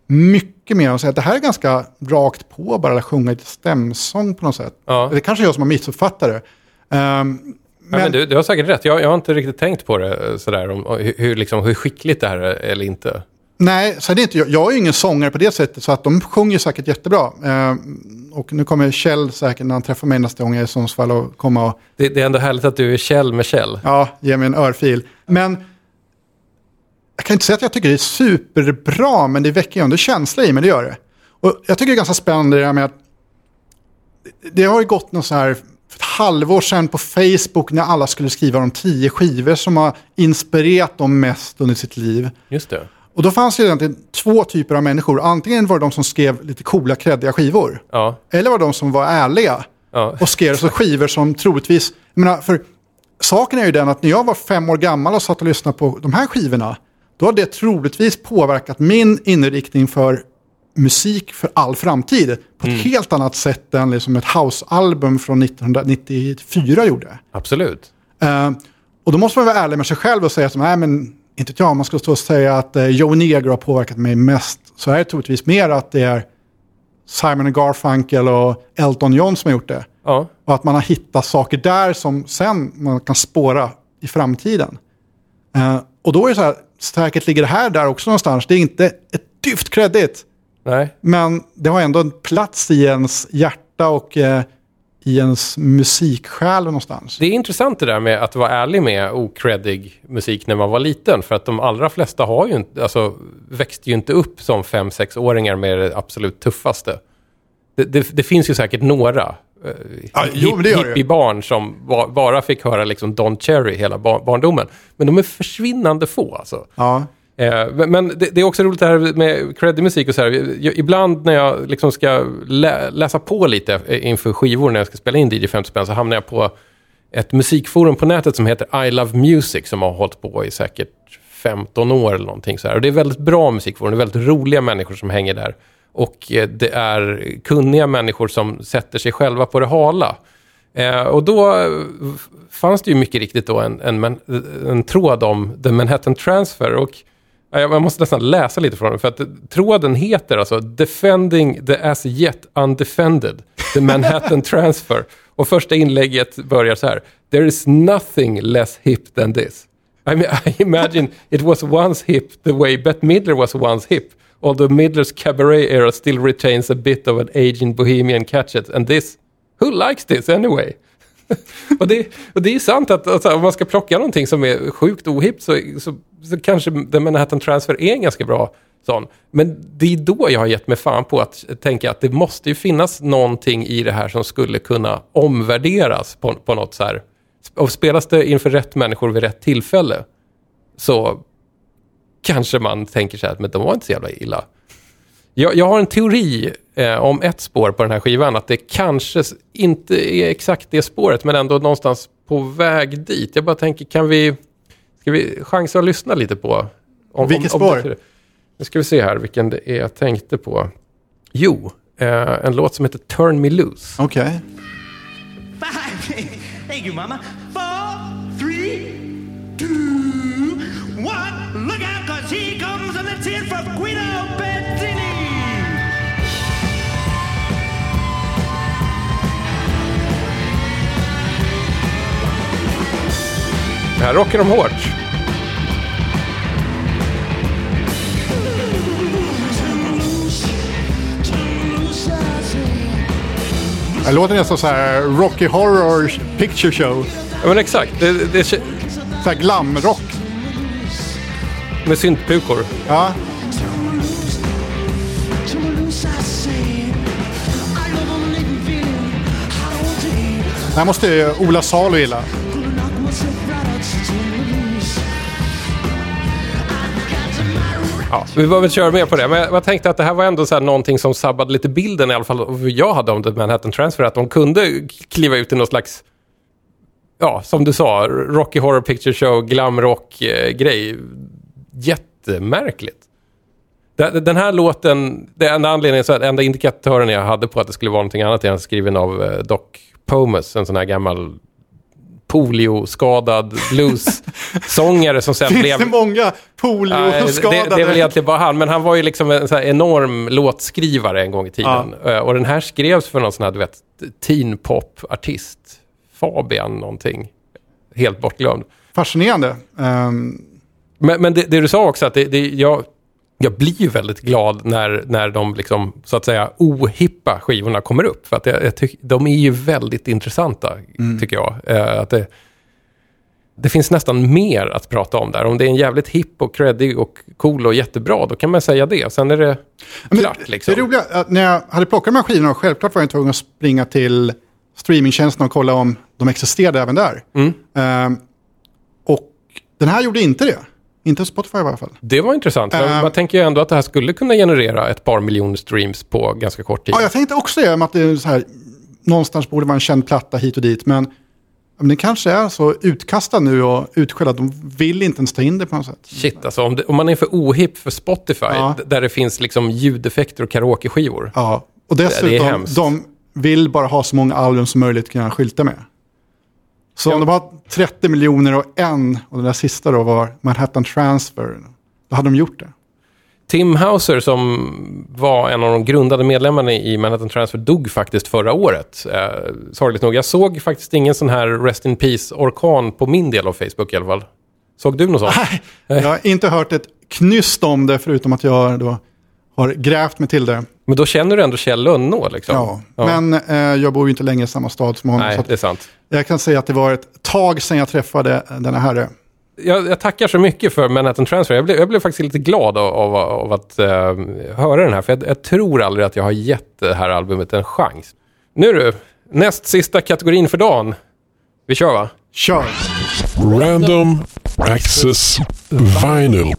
mycket mer att säga att det här är ganska rakt på, bara sjunga lite stämsång på något sätt. Ja. Det är kanske jag som har missuppfattat det. Ehm, Ja, men du, du har säkert rätt. Jag, jag har inte riktigt tänkt på det eh, sådär, om, hur, liksom, hur skickligt det här är eller inte. Nej, så är det inte. Jag, jag är ju ingen sångare på det sättet, så att de sjunger säkert jättebra. Ehm, och nu kommer Kjell säkert när han träffar mig nästa gång jag är i Sundsvall och komma och Det, det är ändå härligt att du är Kjell med Kjell. ja, ge mig en örfil. Men jag kan inte säga att jag tycker det är superbra, men det väcker ju ändå känsla i mig, det gör det. Och jag tycker det är ganska spännande det här med att det- det har ju gått något så här för ett halvår sedan på Facebook när alla skulle skriva de tio skivor som har inspirerat dem mest under sitt liv. Just det. Och då fanns det egentligen två typer av människor. Antingen var det de som skrev lite coola, kreddiga skivor. Ja. Eller var det de som var ärliga. Ja. Och skrev så skivor som troligtvis... Jag menar, för saken är ju den att när jag var fem år gammal och satt och lyssnade på de här skivorna. Då har det troligtvis påverkat min inriktning för musik för all framtid. På ett helt annat sätt än liksom ett house-album från 1994 gjorde. Absolut. Eh, och då måste man vara ärlig med sig själv och säga att men inte jag, om man ska stå och säga att uh, Joe Negro har påverkat mig mest. Så är det troligtvis mer att det är Simon Garfunkel och Elton John som har gjort det. Ja. Och att man har hittat saker där som sen man kan spåra i framtiden. Eh, och då är det så här, säkert ligger det här där också någonstans. Det är inte ett dyft kredit. Nej. Men det har ändå en plats i ens hjärta och eh, i ens musiksjäl någonstans. Det är intressant det där med att vara ärlig med okreddig musik när man var liten. För att de allra flesta har ju inte, alltså, växte ju inte upp som fem sexåringar med det absolut tuffaste. Det, det, det finns ju säkert några eh, det. hippiebarn som ba, bara fick höra liksom Don Cherry hela bar, barndomen. Men de är försvinnande få alltså. Ja. Eh, men- det, är också roligt det här med creddig musik och så här. Ibland när jag liksom ska lä, läsa på lite eh, inför skivor när jag ska spela in DJ 50 spänn så hamnar jag på ett musikforum på nätet som heter I Love Music som har hållit på i säkert 15 år eller någonting så här. Och det är väldigt bra musikforum, det är väldigt roliga människor som hänger där. Och eh, det är kunniga människor som sätter sig själva på det hala. Eh, och då fanns det ju mycket riktigt då en, en, en tråd om The Manhattan Transfer. Och jag måste nästan läsa lite från den, för att tråden heter alltså Defending the as yet undefended, The Manhattan Transfer. Och första inlägget börjar så här. There is nothing less hip than this. I, mean, I imagine it was once hip the way Bette Midler was once hip. Although Midler's cabaret era still retains a bit of an aging bohemian catchet. And this, who likes this anyway? och, det, och det är sant att alltså, om man ska plocka någonting som är sjukt ohippt så, så, så kanske The Manhattan Transfer är en ganska bra sån. Men det är då jag har gett mig fan på att tänka att det måste ju finnas någonting i det här som skulle kunna omvärderas på, på något så här. Och spelas det inför rätt människor vid rätt tillfälle så kanske man tänker sig att men de var inte så jävla illa. Jag, jag har en teori eh, om ett spår på den här skivan, att det kanske inte är exakt det spåret, men ändå någonstans på väg dit. Jag bara tänker, kan vi, ska vi chansa att lyssna lite på? Om, Vilket om, om spår? nu ska vi se här vilken det är jag tänkte på. Jo, eh, en låt som heter Turn Me Loose. Okej. Five. Thank you, Mama. Four, three, two, one. Look Här rockar de hårt. Det låter nästan så här Rocky Horror Picture Show. Ja men exakt, det, det, Så här glamrock. med syntpukor. Ja. Det här måste ju Ola Salo gilla. Ja, vi behöver inte köra mer på det, men jag tänkte att det här var ändå så här någonting som sabbade lite bilden i alla fall. Och jag hade om The Manhattan Transfer, att de kunde kliva ut i någon slags, ja, som du sa, Rocky Horror Picture Show, glamrock-grej. Eh, Jättemärkligt. Den den här låten, det enda anledningen, så här, enda indikatören jag hade på att det skulle vara någonting annat är skriven av eh, Doc Pomus, en sån här gammal polioskadad blues-sångare som sen Finns blev... det många polioskadade? det, det är väl egentligen bara han, men han var ju liksom en så enorm låtskrivare en gång i tiden. Eh, Och den här skrevs för någon sån här, du vet, teen pop-artist. Fabian någonting. Helt bortglömd. Fascinerande. Ehm, Men, men det, det du sa också, att det, det, jag, jag blir ju väldigt glad när, när de liksom, så att säga, ohippa skivorna kommer upp. För att jag, jag tyck, de är ju väldigt intressanta, tycker jag. Eh, att det, det finns nästan mer att prata om där. Om det är en jävligt hipp och creddig och cool och jättebra, då kan man säga det. Sen är det Men klart liksom. Det roliga, att när jag hade plockat de här skivorna, självklart var jag tvungen att springa till streamingtjänsten och kolla om de existerade även där. Mm. Ehm, och den här gjorde inte det. Inte Spotify i alla fall. Det var intressant. Eh. man tänker ju ändå att det här skulle kunna generera ett par miljoner streams på ganska kort tid. Ja, jag tänkte också det, att det är så här, någonstans borde vara en känd platta hit och dit. Men, men den kanske är så utkastad nu och utskälld de vill inte ens ta in det på något sätt. Shit, alltså om, det, om man är för ohipp för Spotify, Ja. där det finns liksom ljudeffekter och karaokeskivor. Ja, och Det är dessutom, hemskt. de vill bara ha så många album som möjligt att kunna skylta med. Så Ja. om de har 30 miljoner och en, och den där sista då var Manhattan Transfer, då hade de gjort det. Tim Hauser som var en av de grundade medlemmarna i Manhattan Transfer dog faktiskt förra året. Eh, sorgligt nog. Jag såg faktiskt ingen sån här Rest in Peace-orkan på min del av Facebook i alla fall. Såg du något sånt? Jag har inte hört ett knyst om det, förutom att jag då har grävt mig till det. Men då känner du ändå Kjell Lönnå liksom? Ja. Men eh, jag bor ju inte längre i samma stad som honom. Nej, så att det är sant. jag kan säga att det var ett tag sedan jag träffade denna herre. Jag, jag tackar så mycket för Manhattan Transfer. Jag blev, jag blev faktiskt lite glad av, av, av att eh, höra den här. För jag, jag tror aldrig att jag har gett det här albumet en chans. Nu du, näst sista kategorin för dagen. Vi kör va? Kör! Random Access Vinyl.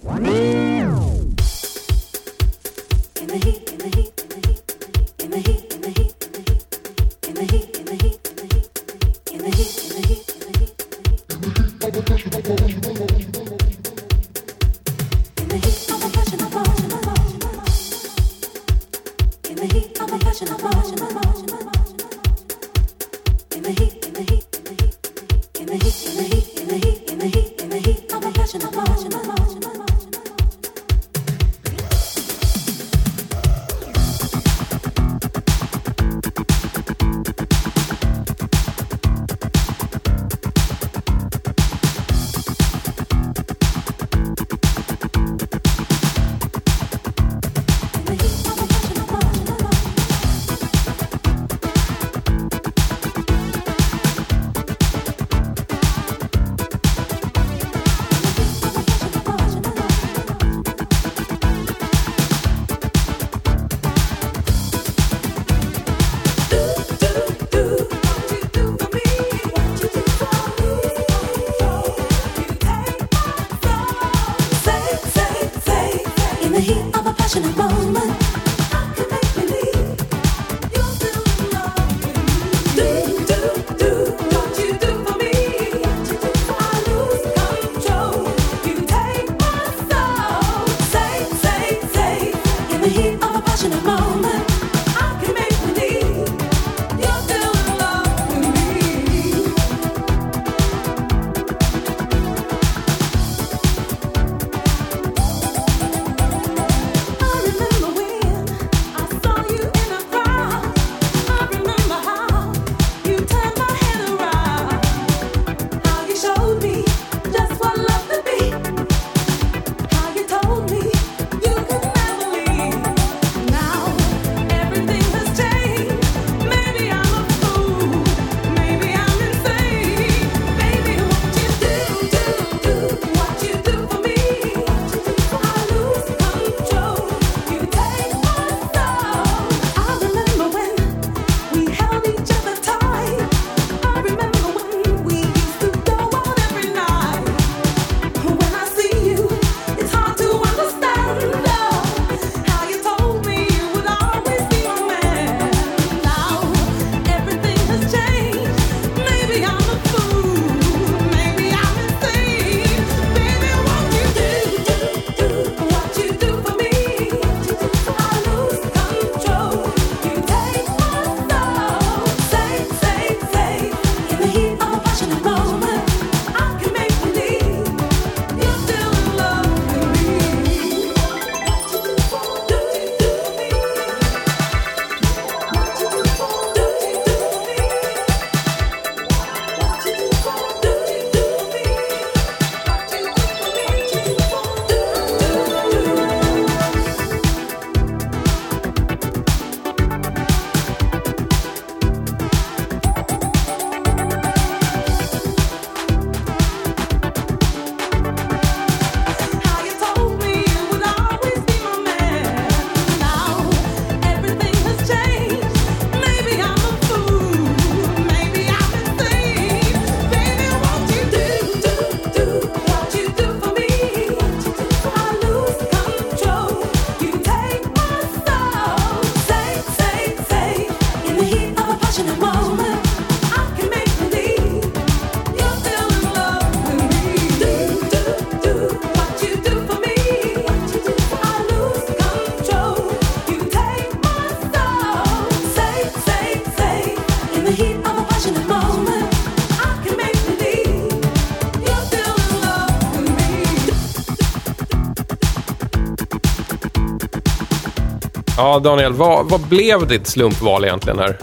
Ja, Daniel, vad, vad blev ditt slumpval egentligen här?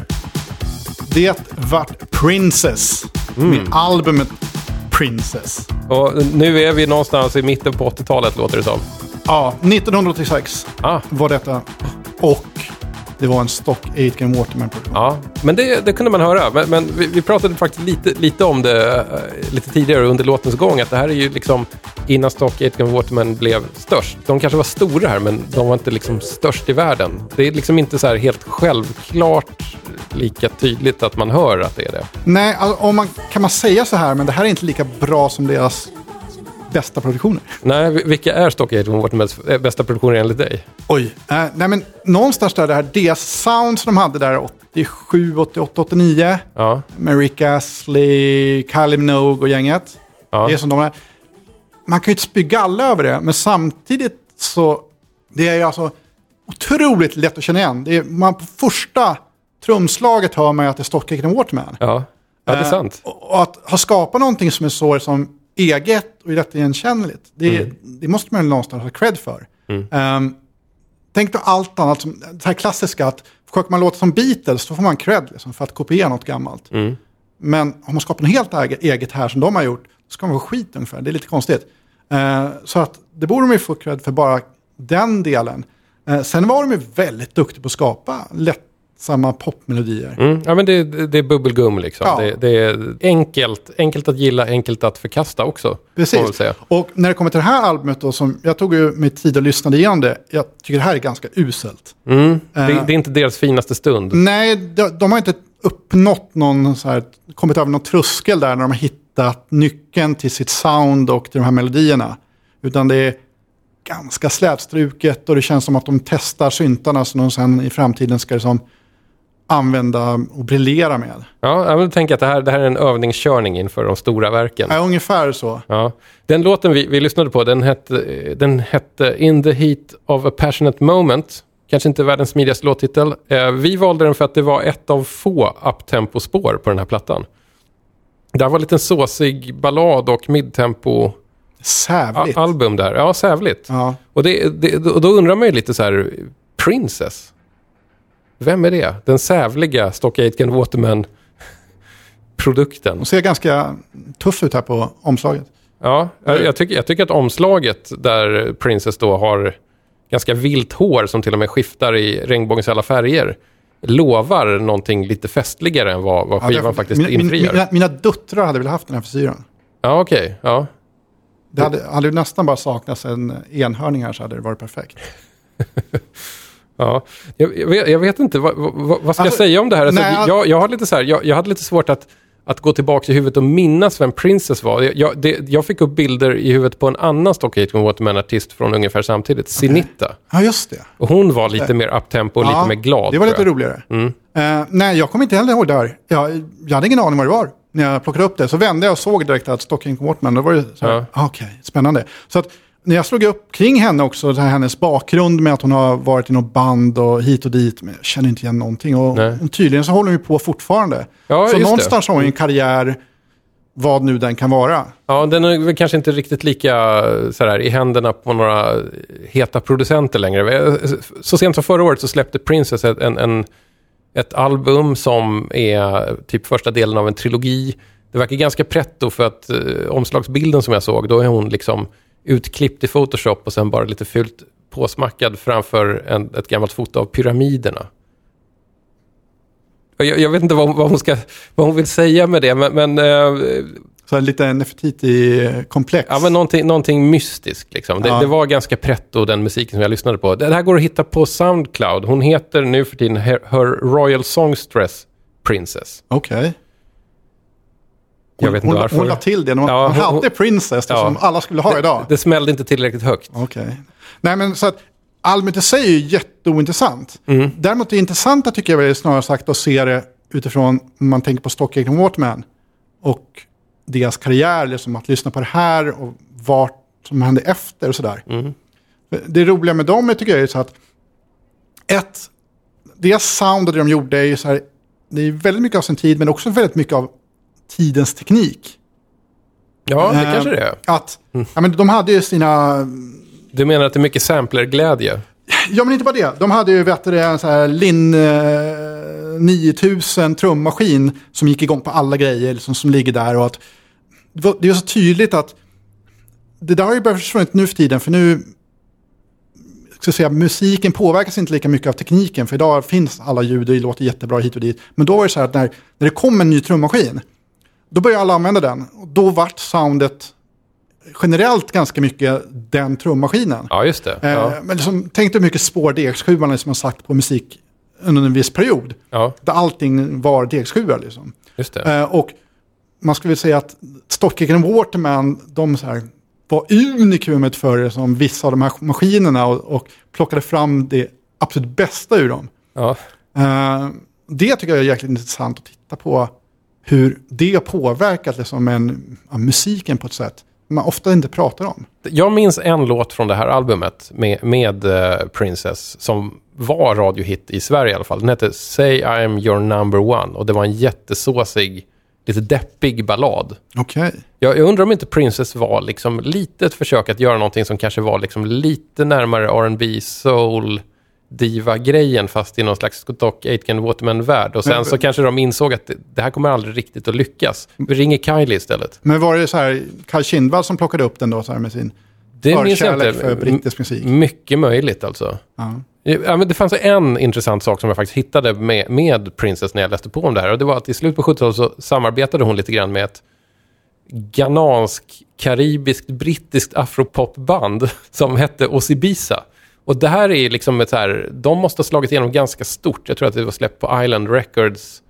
Det vart Princess. Med albumet Princess. Och nu är vi någonstans i mitten på 80-talet, låter det som. Ja, 1986 Ah. var detta. Och det var en stock Aitken Waterman-produktion. Ja, men det, det kunde man höra. Men, men vi, vi pratade faktiskt lite, lite om det eh, lite tidigare under låtens gång. Att det här är ju liksom innan Stock Aitken Waterman blev störst. De kanske var stora här, men de var inte liksom störst i världen. Det är liksom inte så här helt självklart lika tydligt att man hör att det är det. Nej, alltså, om man, kan man säga så här, men det här är inte lika bra som deras bästa produktioner. Nej, vi- vilka är Stock Aitken Watermans eh, bästa produktioner enligt dig? Oj. Eh, nej, men någonstans där, det här deras sound som de hade där 87, 88, 89. Ja, Med Rick Astley, Kylie Minogue och gänget. ja. Det är som de är. Man kan ju inte spy galla över det, men samtidigt så det är ju alltså otroligt lätt att känna igen. Är, man på första trumslaget hör man ju att det är Stock Aitken Waterman. ja. ja det är Eh, sant. Och och att ha skapat någonting som är så som eget och lätt igenkännligt, det, Mm. det måste man ju någonstans ha cred för. Ehm, tänk då allt annat, som, det här klassiska att försöker man låta som Beatles, då får man cred liksom, för att kopiera något gammalt. Mm. Men om man skapar något helt eget här som de har gjort, då ska man vara skit ungefär. Det är lite konstigt. Eh, så att det borde de ju få cred för bara den delen. Eh, sen var de ju väldigt duktiga på att skapa lättsamma popmelodier. Mm, ja, men det, det är bubbelgum liksom. Ja. Det, det är enkelt, enkelt att gilla, enkelt att förkasta också. Precis. Och när det kommer till det här albumet då, som jag tog ju mig tid och lyssnade igenom det, jag tycker det här är ganska uselt. Mm. Det, Eh. det är inte deras finaste stund. Nej, de, de har inte uppnått någon så här, kommit över någon tröskel där när de har hittat nyckeln till sitt sound och till de här melodierna. Utan det är ganska slätstruket och det känns som att de testar syntarna som de sen i framtiden ska liksom använda och briljera med. Ja, jag vill tänka att det här, det här är en övningskörning inför de stora verken. Ja, ungefär så. Ja. Den låten vi, vi lyssnade på, den hette, den hette In the heat of a passionate moment. Kanske inte världens smidigaste låttitel. Eh, vi valde den för att det var ett av få uptempo-spår på den här plattan. Det här var en liten såsig ballad och midtempo Sävligt. album där. Ja, sävligt. Ja. Och, det, det, och då undrar man ju lite så här, Princess? Vem är det? Den sävliga Stock Aitken Waterman-produkten. De ser ganska tuff ut här på omslaget. Ja, jag, jag, tycker, jag tycker att omslaget där Princess då har ganska vilt hår som till och med skiftar i regnbågens alla färger lovar någonting lite festligare än vad, vad Ja, skivan det- faktiskt mina, infriar. mina, mina döttrar hade velat haft den här frisyren. Ja, okej. Ja. Det hade, hade nästan bara saknats en enhörning här så hade det varit perfekt. Ja. Jag, jag, vet, jag vet inte, vad, vad, vad ska jag Alltså, säga om det här? Alltså, nej, jag, jag, lite så här jag, jag hade lite svårt att, att gå tillbaka i huvudet och minnas vem Princess var. Jag, det, jag fick upp bilder i huvudet på en annan Stock Aitken Waterman-artist från ungefär samtidigt, Sinita. Ja, just det. Och hon var lite mer uptempo och lite ja, mer glad. Det var lite roligare. Mm. Eh, nej, jag kommer inte heller ihåg det här. Jag, jag hade ingen aning vad det var när jag plockade upp det. Så vände jag och såg direkt att Stocking Waterman, då var det så här, Ja. ah, okej, spännande. Så att när jag slog upp kring henne också, så här, hennes bakgrund med att hon har varit i något band och hit och dit, men jag känner inte igen någonting. Och, Nej. tydligen så håller hon ju på fortfarande. Ja, så just det. någonstans har hon ju en karriär, vad nu den kan vara. Ja, den är väl kanske inte riktigt lika sådär, i händerna på några heta producenter längre. Så sent som förra året så släppte Princess ett, en, en, ett album som är typ första delen av en trilogi. Det verkar ganska pretto för att eh, omslagsbilden som jag såg, då är hon liksom utklippt i Photoshop och sen bara lite fult påsmackad framför en, ett gammalt foto av pyramiderna. Jag, jag vet inte vad, vad, hon ska, vad hon vill säga med det, men, men eh, Så här, lite Nefertiti-komplex. Ja, men någonting, någonting mystiskt. Liksom. Det, Ja. det var ganska pretto, den musiken som jag lyssnade på. Det här går att hitta på Soundcloud. Hon heter nu för tiden Her, Her Royal Songstress Princess. Okej. Jag vet inte hon, varför. hon la till det. Hon, Ja, hon hon- hade Princess, det Ja. som alla skulle ha idag. Det, smällde inte tillräckligt högt. Okej. Nej, men så att albumet i sig är ju jätteointressant. Mm. Däremot det intressanta tycker jag är snarare sagt att se det utifrån, man tänker på Stock Aitken Waterman och deras karriär, liksom att lyssna på det här och vart som hände efter och sådär. Mm. Det roliga med dem tycker jag är så att ett, deras sound och det de gjorde är ju så här, det är väldigt mycket av sin tid men också väldigt mycket av tidens teknik. Ja, det Eh, kanske det är. Att, ja, men de hade ju sina Du menar att det är mycket samplerglädje? Ja, men inte bara det. De hade ju vet du, en sån här Lin eh, 9000 trummaskin som gick igång på alla grejer som, som ligger där. Och att, det är så tydligt att det där har ju börjat försvunnit nu för tiden. För nu, ska säga, musiken påverkas inte lika mycket av tekniken. För idag finns alla ljud och det låter jättebra hit och dit. Men då var det så här att när, när det kom en ny trummaskin, då började alla använda den. Då vart soundet generellt ganska mycket den trummaskinen. Ja, just det. Eh, Ja. Men liksom, tänk dig hur mycket spår DX7 som har sagt på musik under en viss period. ja, Där allting var DX7 liksom. just det. Eh, och man skulle säga att Stockhagen och Waterman, de så här, var unikumet för som vissa av de här maskinerna och, och plockade fram det absolut bästa ur dem. Ja. Eh, det tycker jag är jäkligt intressant att titta på. Hur det har påverkat liksom en, ja, musiken på ett sätt man ofta inte pratar om. Jag minns en låt från det här albumet med, med eh, Princess som var radiohit i Sverige i alla fall. Den hette Say I am your number one och det var en jättesåsig, lite deppig ballad. Okej. Jag, jag undrar om inte Princess var liksom lite ett försök att göra någonting som kanske var liksom lite närmare R&B soul diva-grejen fast i någon slags Doc Aitken Waterman-värld. Och sen Men- så kanske de insåg att det, det här kommer aldrig riktigt att lyckas. Vi ringer Kylie istället. Men var det så här Kaj Kindvall som plockade upp den då så här med sin Det minns jag inte. för brittisk musik? Mycket möjligt alltså. Ja. Ja, men det fanns en intressant sak som jag faktiskt hittade med, med Princess när jag läste på om det här. Och det var att i slutet på 70-talet så samarbetade hon lite grann med ett ghanansk, karibiskt, brittiskt afropopband som hette Osibisa. Och det här är liksom ett så här, de måste ha slagit igenom ganska stort. Jag tror att det var släppt på Island Records.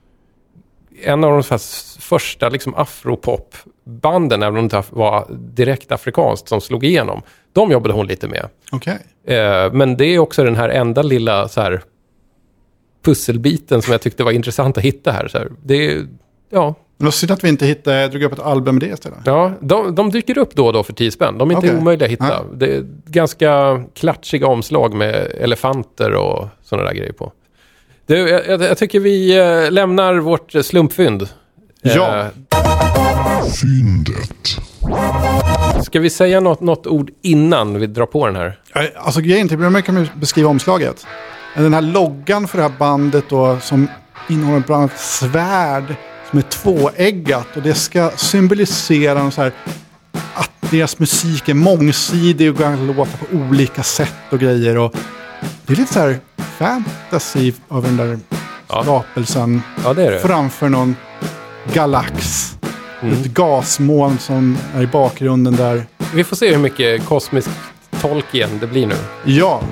En av de första liksom afropopbanden, även om det var direkt afrikanskt, som slog igenom. De jobbade hon lite med. Okej. Eh, men det är också den här enda lilla så här, pusselbiten som jag tyckte var intressant att hitta här. Så här. Det är, ja, Det var synd att vi inte hittade, drog upp ett album med det istället. ja de, de dyker upp då och då för 10 spänn. De är inte Okej. omöjliga att hitta. Ja. Det är ganska klatschiga omslag med elefanter och sådana där grejer på. Du, jag, jag, tycker vi eh, lämnar vårt slumpfynd. Ja. Eh, Fyndet. ska vi säga något, något ord innan vi drar på den här? Eh, Alltså grejen till att kan beskriva omslaget. Den här loggan för det här bandet då som innehåller bland annat svärd som är tvåeggat och det ska symbolisera så här, att deras musik är mångsidig och kan låta på olika sätt och grejer. Och det är lite så här fantasy över den där Ja. skapelsen Ja, det det. framför någon galax. Ett gasmoln som är i bakgrunden där. Vi får se hur mycket kosmisk Tolkien det blir nu. Ja,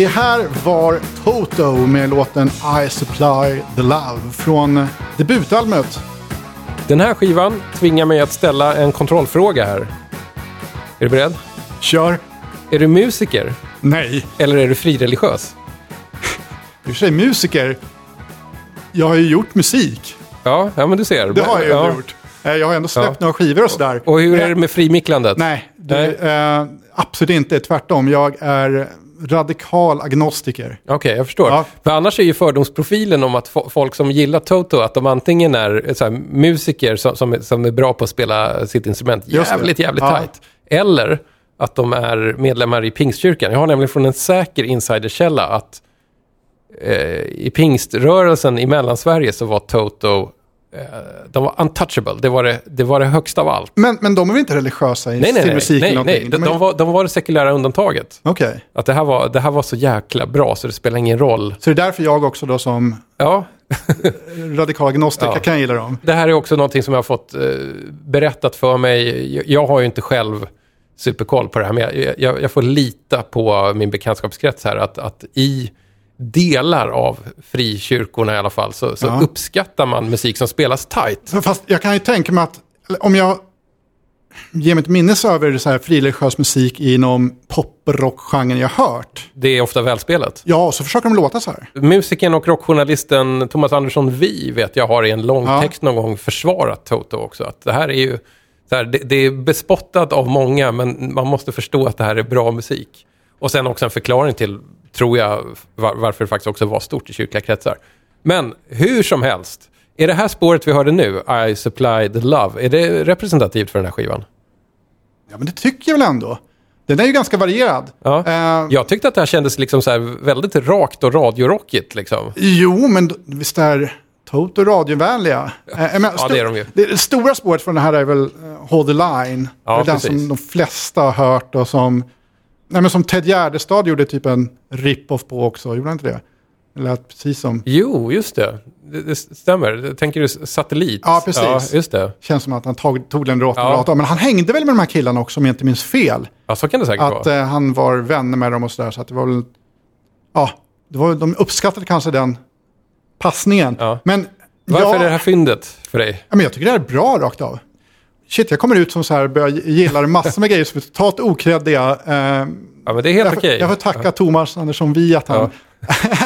Det här var Toto med låten I Supply the Love från debutalbumet. Den här skivan tvingar mig att ställa en kontrollfråga här. Är du beredd? Kör! Är du musiker? Nej, Eller är du frireligiös? du är sig musiker. Jag har ju gjort musik. Ja, ja men du ser. Det har jag ju ja. gjort. Eh, Jag har ändå släppt Ja. några skivor och sådär. Och hur är det med frimicklandet? Nej, det, Nej. eh, absolut inte. Tvärtom. Jag är radikal agnostiker. Okej, jag förstår. Ja. För annars är ju fördomsprofilen om att fo- folk som gillar Toto, att de antingen är eh, så här, musiker som, som, är, som är bra på att spela sitt instrument jävligt, jävligt Ja. tajt. Eller att de är medlemmar i Pingstkyrkan. Jag har nämligen från en säker insiderkälla att eh, i pingströrelsen i Mellansverige så var Toto, de var untouchable. Det var det, det var det högsta av allt. Men, men de är väl inte religiösa i Nej, nej, sin nej. musik? nej, nej. någonting? De, de, var, de var det sekulära undantaget. Okej. Att det här, var, det här var så jäkla bra så det spelar ingen roll. Så det är därför jag också då som Ja, radikal agnostiker Ja. kan gilla dem. Det här är också någonting som jag har fått eh, berättat för mig. Jag, jag har ju inte själv superkoll på det här, men jag, jag, jag får lita på min bekantskapskrets här att, att i delar av frikyrkorna i alla fall så, så Ja. uppskattar man musik som spelas tight. Fast jag kan ju tänka mig att om jag ger mig ett minnes över så här frireligiös musik inom poprockgenren jag hört. Det är ofta välspelat. Ja, så försöker de låta så här. Musikern och rockjournalisten Thomas Andersson Vi vet jag har i en lång Ja. text någon gång försvarat Toto också. Att det här är ju, så här, det, det är bespottat av många men man måste förstå att det här är bra musik. Och sen också en förklaring till, tror jag, var, varför det faktiskt också var stort i kyrkliga kretsar. Men hur som helst, är det här spåret vi hörde nu, I Supply the Love, är det representativt för den här skivan? Ja, men det tycker jag väl ändå. Den är ju ganska varierad. Ja. Eh, Jag tyckte att det här kändes liksom så väldigt rakt och radiorockigt liksom. Jo, men visst är Toto radiovänliga? Eh, jag menar, Ja, det är de ju. Det, det stora spåret från det här är väl uh, Hold the Line. Ja, det är den precis. som de flesta har hört och som, nej, men som Ted Gärdestad gjorde typ en rip-off på också. Gjorde han inte det? Lät precis som, Jo, just det. Det, det stämmer. Tänker du satellit? Ja, precis. Ja, just det. känns som att han tog, tog den rakt Ja. av. Men han hängde väl med de här killarna också om jag inte minns fel. Ja, så kan det säkert Att vara. eh, han var vänner med dem och sådär. Så att det var väl, ja, det var, de uppskattade kanske den passningen. Ja. Men, Varför ja, är det här fyndet för dig? Ja, men jag tycker det här är bra rakt av. Shit, jag kommer ut som så här, börjar gilla massor med grejer som är totalt okreddiga. Eh, Ja, men det är helt jag, okej. jag får tacka Thomas Andersson Vi att han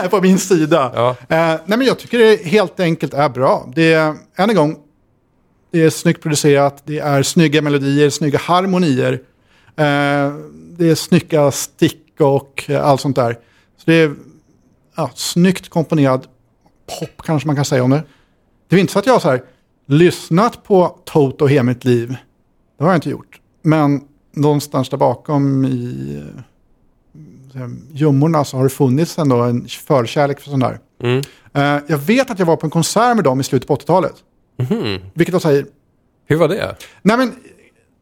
är på min sida. Ja. Eh, nej, men jag tycker det helt enkelt är bra. Det är, än en gång, det är snyggt producerat, det är snygga melodier, snygga harmonier. Eh, det är snygga stick och allt sånt där. Så det är ja, snyggt komponerad pop kanske man kan säga om det. Det är inte så att jag så här, lyssnat på Toto hela mitt liv. Det har jag inte gjort. Men någonstans där bakom i eh, gömmorna så har det funnits ändå en förkärlek för sånt där. Mm. Eh, jag vet att jag var på en konsert med dem i slutet på 80-talet. Mhm. Vilket de säger, Hur var det? nej men,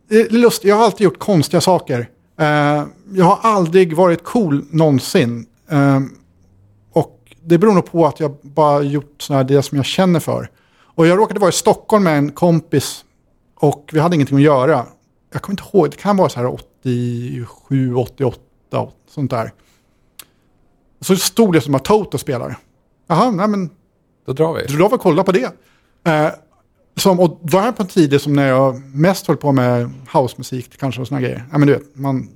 det är lust, jag har alltid gjort konstiga saker. Eh, jag har aldrig varit cool någonsin. Och det beror nog på att jag bara gjort sådana här det som jag känner för. Och jag råkade vara i Stockholm med en kompis och vi hade ingenting att göra. Jag kommer inte ihåg, det kan vara så här 87, 88 och sånt där. Så stod det som att Toto spelar. Jaha, nej men Då drar vi. då var kolla på det. Eh, som, och här på en tid som när jag mest höll på med housemusik kanske och såna grejer. Ja men du vet, man...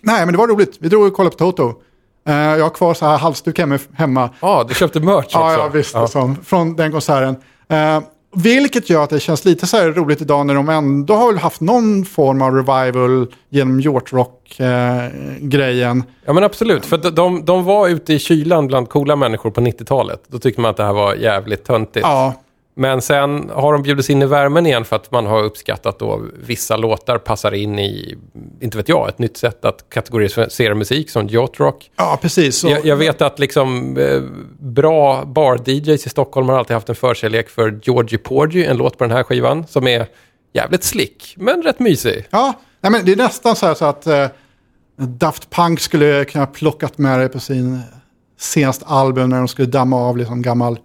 Nej men det var roligt. Vi drog och kollade på Toto. Eh, jag har kvar så här halsduk hemma. Ja, du köpte merch också. Ja, ja visst. Liksom, från den konserten. Eh, vilket gör att det känns lite så här roligt idag när de ändå har haft någon form av revival genom York-rock-grejen. Ja, men absolut. För de, de, de var ute i kylan bland coola människor på 90-talet. Då tyckte man att det här var jävligt töntigt. ja, Men sen har de bjudits in i värmen igen för att man har uppskattat då vissa låtar passar in i, inte vet jag, ett nytt sätt att kategorisera musik som yacht-rock. ja, precis. Jag, jag vet att liksom eh, bra bar-DJs i Stockholm har alltid haft en förkärlek för Georgie Porgy, en låt på den här skivan, som är jävligt slick, men rätt mysig. Ja, nej, men det är nästan så här så att eh, Daft Punk skulle kunna plockat med det på sin senaste album när de skulle damma av liksom gammal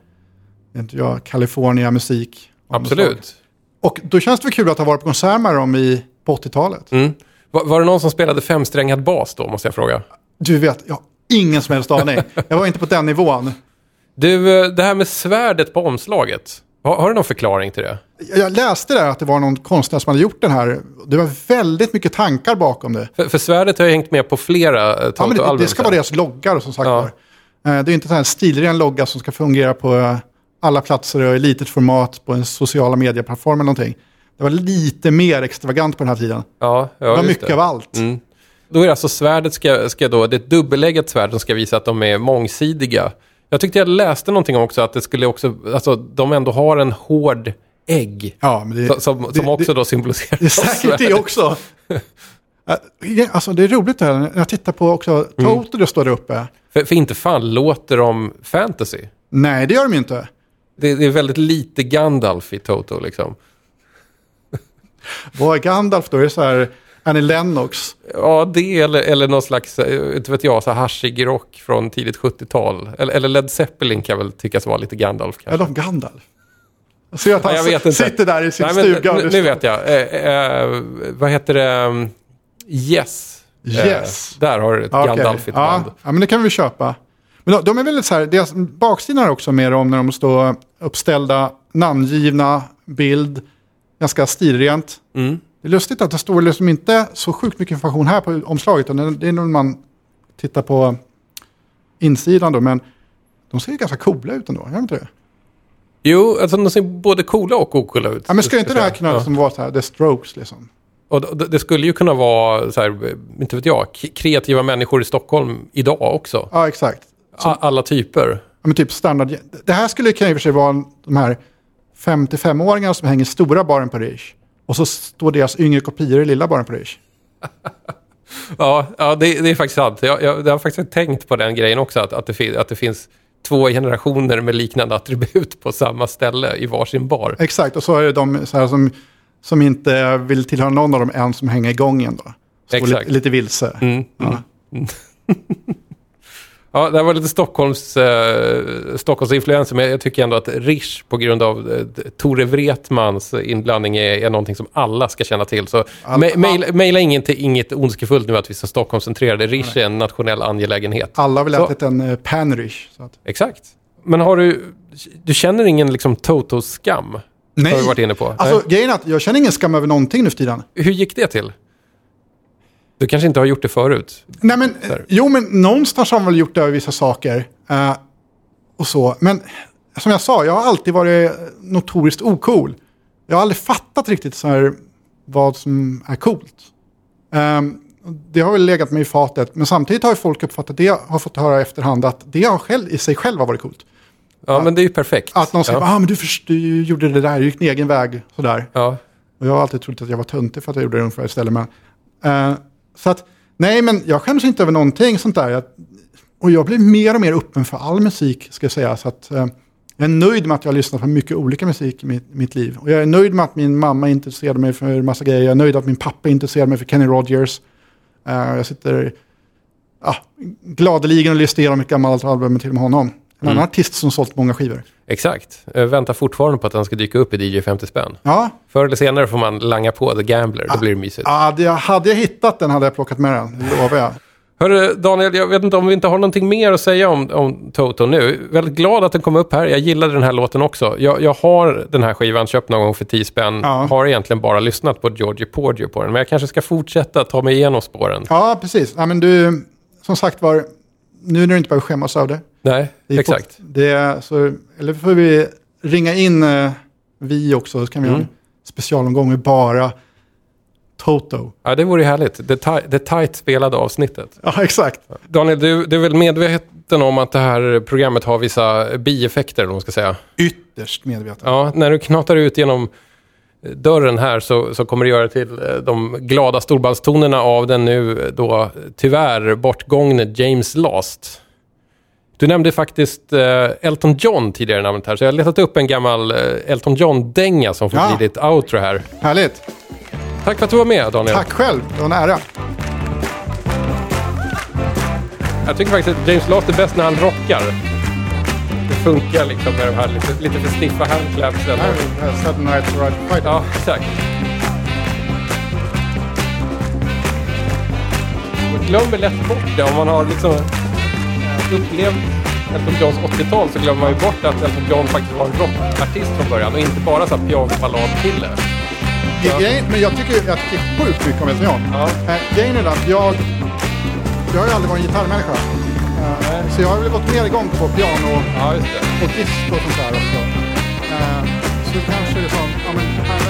inte jag, något slag. Absolut. Och då känns det väl kul att ha varit på konsert med dem i, på 80-talet. Mm. Var, var det någon som spelade femsträngad bas då, måste jag fråga? Du vet, jag har ingen som helst aning. Jag var inte på den nivån. Du, eh, det här med svärdet på omslaget. Har, har du någon förklaring till det? Jag läste där att det var någon konstnär som hade gjort den här. Det var väldigt mycket tankar bakom det. För, för svärdet har ju hängt med på flera eh, Ja, men det, det ska vara deras loggar som sagt Ja. Eh, Det är inte en stilren logga som ska fungera på alla platser och i litet format på en sociala medieplattform eller någonting. Det var lite mer extravagant på den här tiden. Ja, ja, Det var mycket det. av allt. Mm. Då är det alltså svärdet ska, ska då, det är ett dubbeläggat svärd som ska visa att de är mångsidiga. Jag tyckte jag läste någonting också att det skulle också, alltså de ändå har en hård ägg. Ja, men det, Som, som, det- också då symboliserar det är säkert det också. Alltså det är roligt det här, när jag tittar på också Mm. Toto det står där uppe. För, för inte fan låter de fantasy. Nej, det gör de inte. Det, det är väldigt lite Gandalf i Toto liksom. Vad är Gandalf då? Är det så här Annie Lennox? Ja, det eller, eller någon slags, eh, inte vet jag, så här haschig rock från tidigt 70-tal. Eller, eller Led Zeppelin kan väl tyckas vara lite Gandalf kanske. Eller Gandalf? Ser att han Ja, jag vet inte. sitter där i sin Nej, stuga. nu, nu vet jag. Eh, eh, vad heter det? Yes. Yes. Eh, där har du ett Ja, okej. Gandalfigt ja, band. ja, men det kan vi köpa. Men de, de är väldigt så här, deras baksidan är också mer om när de står uppställda, namngivna, bild, ganska stilrent. Mm. Det är lustigt att det står liksom inte så sjukt mycket information här på omslaget. utan Det är när man tittar på insidan då, men de ser ju ganska coola ut ändå, gör de inte det? Jo, alltså de ser både coola och ocoola ut. Ja, men ska inte det här kunna Ja. liksom vara så här, The Strokes liksom? Och det, skulle ju kunna vara, så här, inte vet jag, kreativa människor i Stockholm idag också. Ja, exakt. A- alla typer. Ja, men typ standard. Det här skulle kunna i och för sig vara de här 55-åringarna som hänger stora baren på Riche. Och så står deras yngre kopior i lilla baren på Riche. Ja, ja det, det är faktiskt sant. Jag, jag, jag har faktiskt tänkt på den grejen också, att, att, det, fin, att det finns två generationer med liknande attribut på samma ställe i varsin bar. Exakt, och så är det de så här, som, som inte vill tillhöra någon av dem än som hänger igång igen då. Står Exakt. lite, lite vilse. Mm. Ja. Ja, det var lite Stockholms, eh, Stockholmsinfluenser, men jag tycker ändå att Rish på grund av eh, Tore Wretmans inblandning är, är någonting som alla ska känna till. Så All- ma- maila, maila inget, inget ondskefullt nu att vi så Stockholmscentrerade. Rish är en nationell angelägenhet. Alla har väl ätit en pan-Riche. Så att... Exakt. Men har du, du känner ingen liksom Toto-skam? Nej, Har vi varit inne på. alltså Nej. grejen är att jag känner ingen skam över någonting nu för tiden. Hur gick det till? Du kanske inte har gjort det förut? Nej men, Där. jo men någonstans har man väl gjort det över vissa saker. eh, och så. Men som jag sa, jag har alltid varit notoriskt ocool. Jag har aldrig fattat riktigt så här vad som är coolt. Ehm, det har väl legat mig i fatet. Men samtidigt har ju folk uppfattat det, har fått höra i efterhand att det har själv, i sig själv har varit coolt. Ja, men det är ju perfekt. Att någon säger, ja. ah, men du, först, du gjorde det där, du gick din egen väg. Sådär. ja. Och jag har alltid trott att jag var töntig för att jag gjorde det ungefär istället. Men, eh, så att, nej men jag skäms inte över någonting sånt där. Jag, och jag blir mer och mer öppen för all musik, ska jag säga. Så att, eh, jag är nöjd med att jag har lyssnat på mycket olika musik i mitt, mitt liv. Och jag är nöjd med att min mamma intresserade mig för massa grejer. Jag är nöjd att min pappa intresserade mig för Kenny Rogers. Eh, jag sitter ah, gladeligen och lyssnar igenom ett gammalt album till och med honom. En annan artist som sålt många skivor. Exakt. Jag väntar fortfarande på att den ska dyka upp i DJ 50 spänn. Ja, Förr eller senare får man langa på The Gambler, då blir det mysigt. ja det, hade jag hittat den hade jag plockat med den, det lovar jag. Hörru Daniel, jag vet inte om vi inte har någonting mer att säga om, om Toto nu. Väldigt glad att den kom upp här. Jag gillade den här låten också. Jag, jag har den här skivan köpt någon gång för 10 spänn. Ja. Har egentligen bara lyssnat på Georgie Porgy på den. Men jag kanske ska fortsätta ta mig igenom spåren. Ja, precis. Ja, men du, som sagt var, nu när du inte behöver skämmas av det. Nej, exakt. På, det är, så, eller får vi ringa in eh, vi också, så kan vi ha en specialomgång med bara Toto. Ja, det vore ju härligt. Det, det tight spelade avsnittet. Ja, exakt. Daniel, du, du är väl medveten om att det här programmet har vissa bieffekter, vad man ska säga? Ytterst medveten. Ja, när du knatar ut genom dörren här så, så kommer det göra till eh, de glada storbandstonerna av den nu eh, då tyvärr bortgångne James Last. Du nämnde faktiskt eh, Elton John tidigare namnet här, så jag har letat upp en gammal eh, Elton John-dänga som får Ja. bli ditt outro här. Härligt. Tack för att du var med Daniel. Tack själv, det var en ära. Jag tycker faktiskt att James Last är bäst när han rockar. Det funkar liksom med de här lite, lite för stiffa handclapsen. Är Sudden Night Ride Fighter. Ja, exakt. Man glömmer lätt bort det om man har liksom upplevt Elton Johns 80-tal så glömmer man ju bort att Elton John faktiskt var en rockartist från början och inte bara så pianoballad-kille. Ja. Grejen, men jag tycker, jag tycker sjukt mycket om Elton John. Ja. Eh, grejen är att jag, jag har ju aldrig varit en gitarrmänniska. Så jag har väl gått mer igång på piano Ja, och disco och sånt där också. Eh, så kanske det är som, ja men även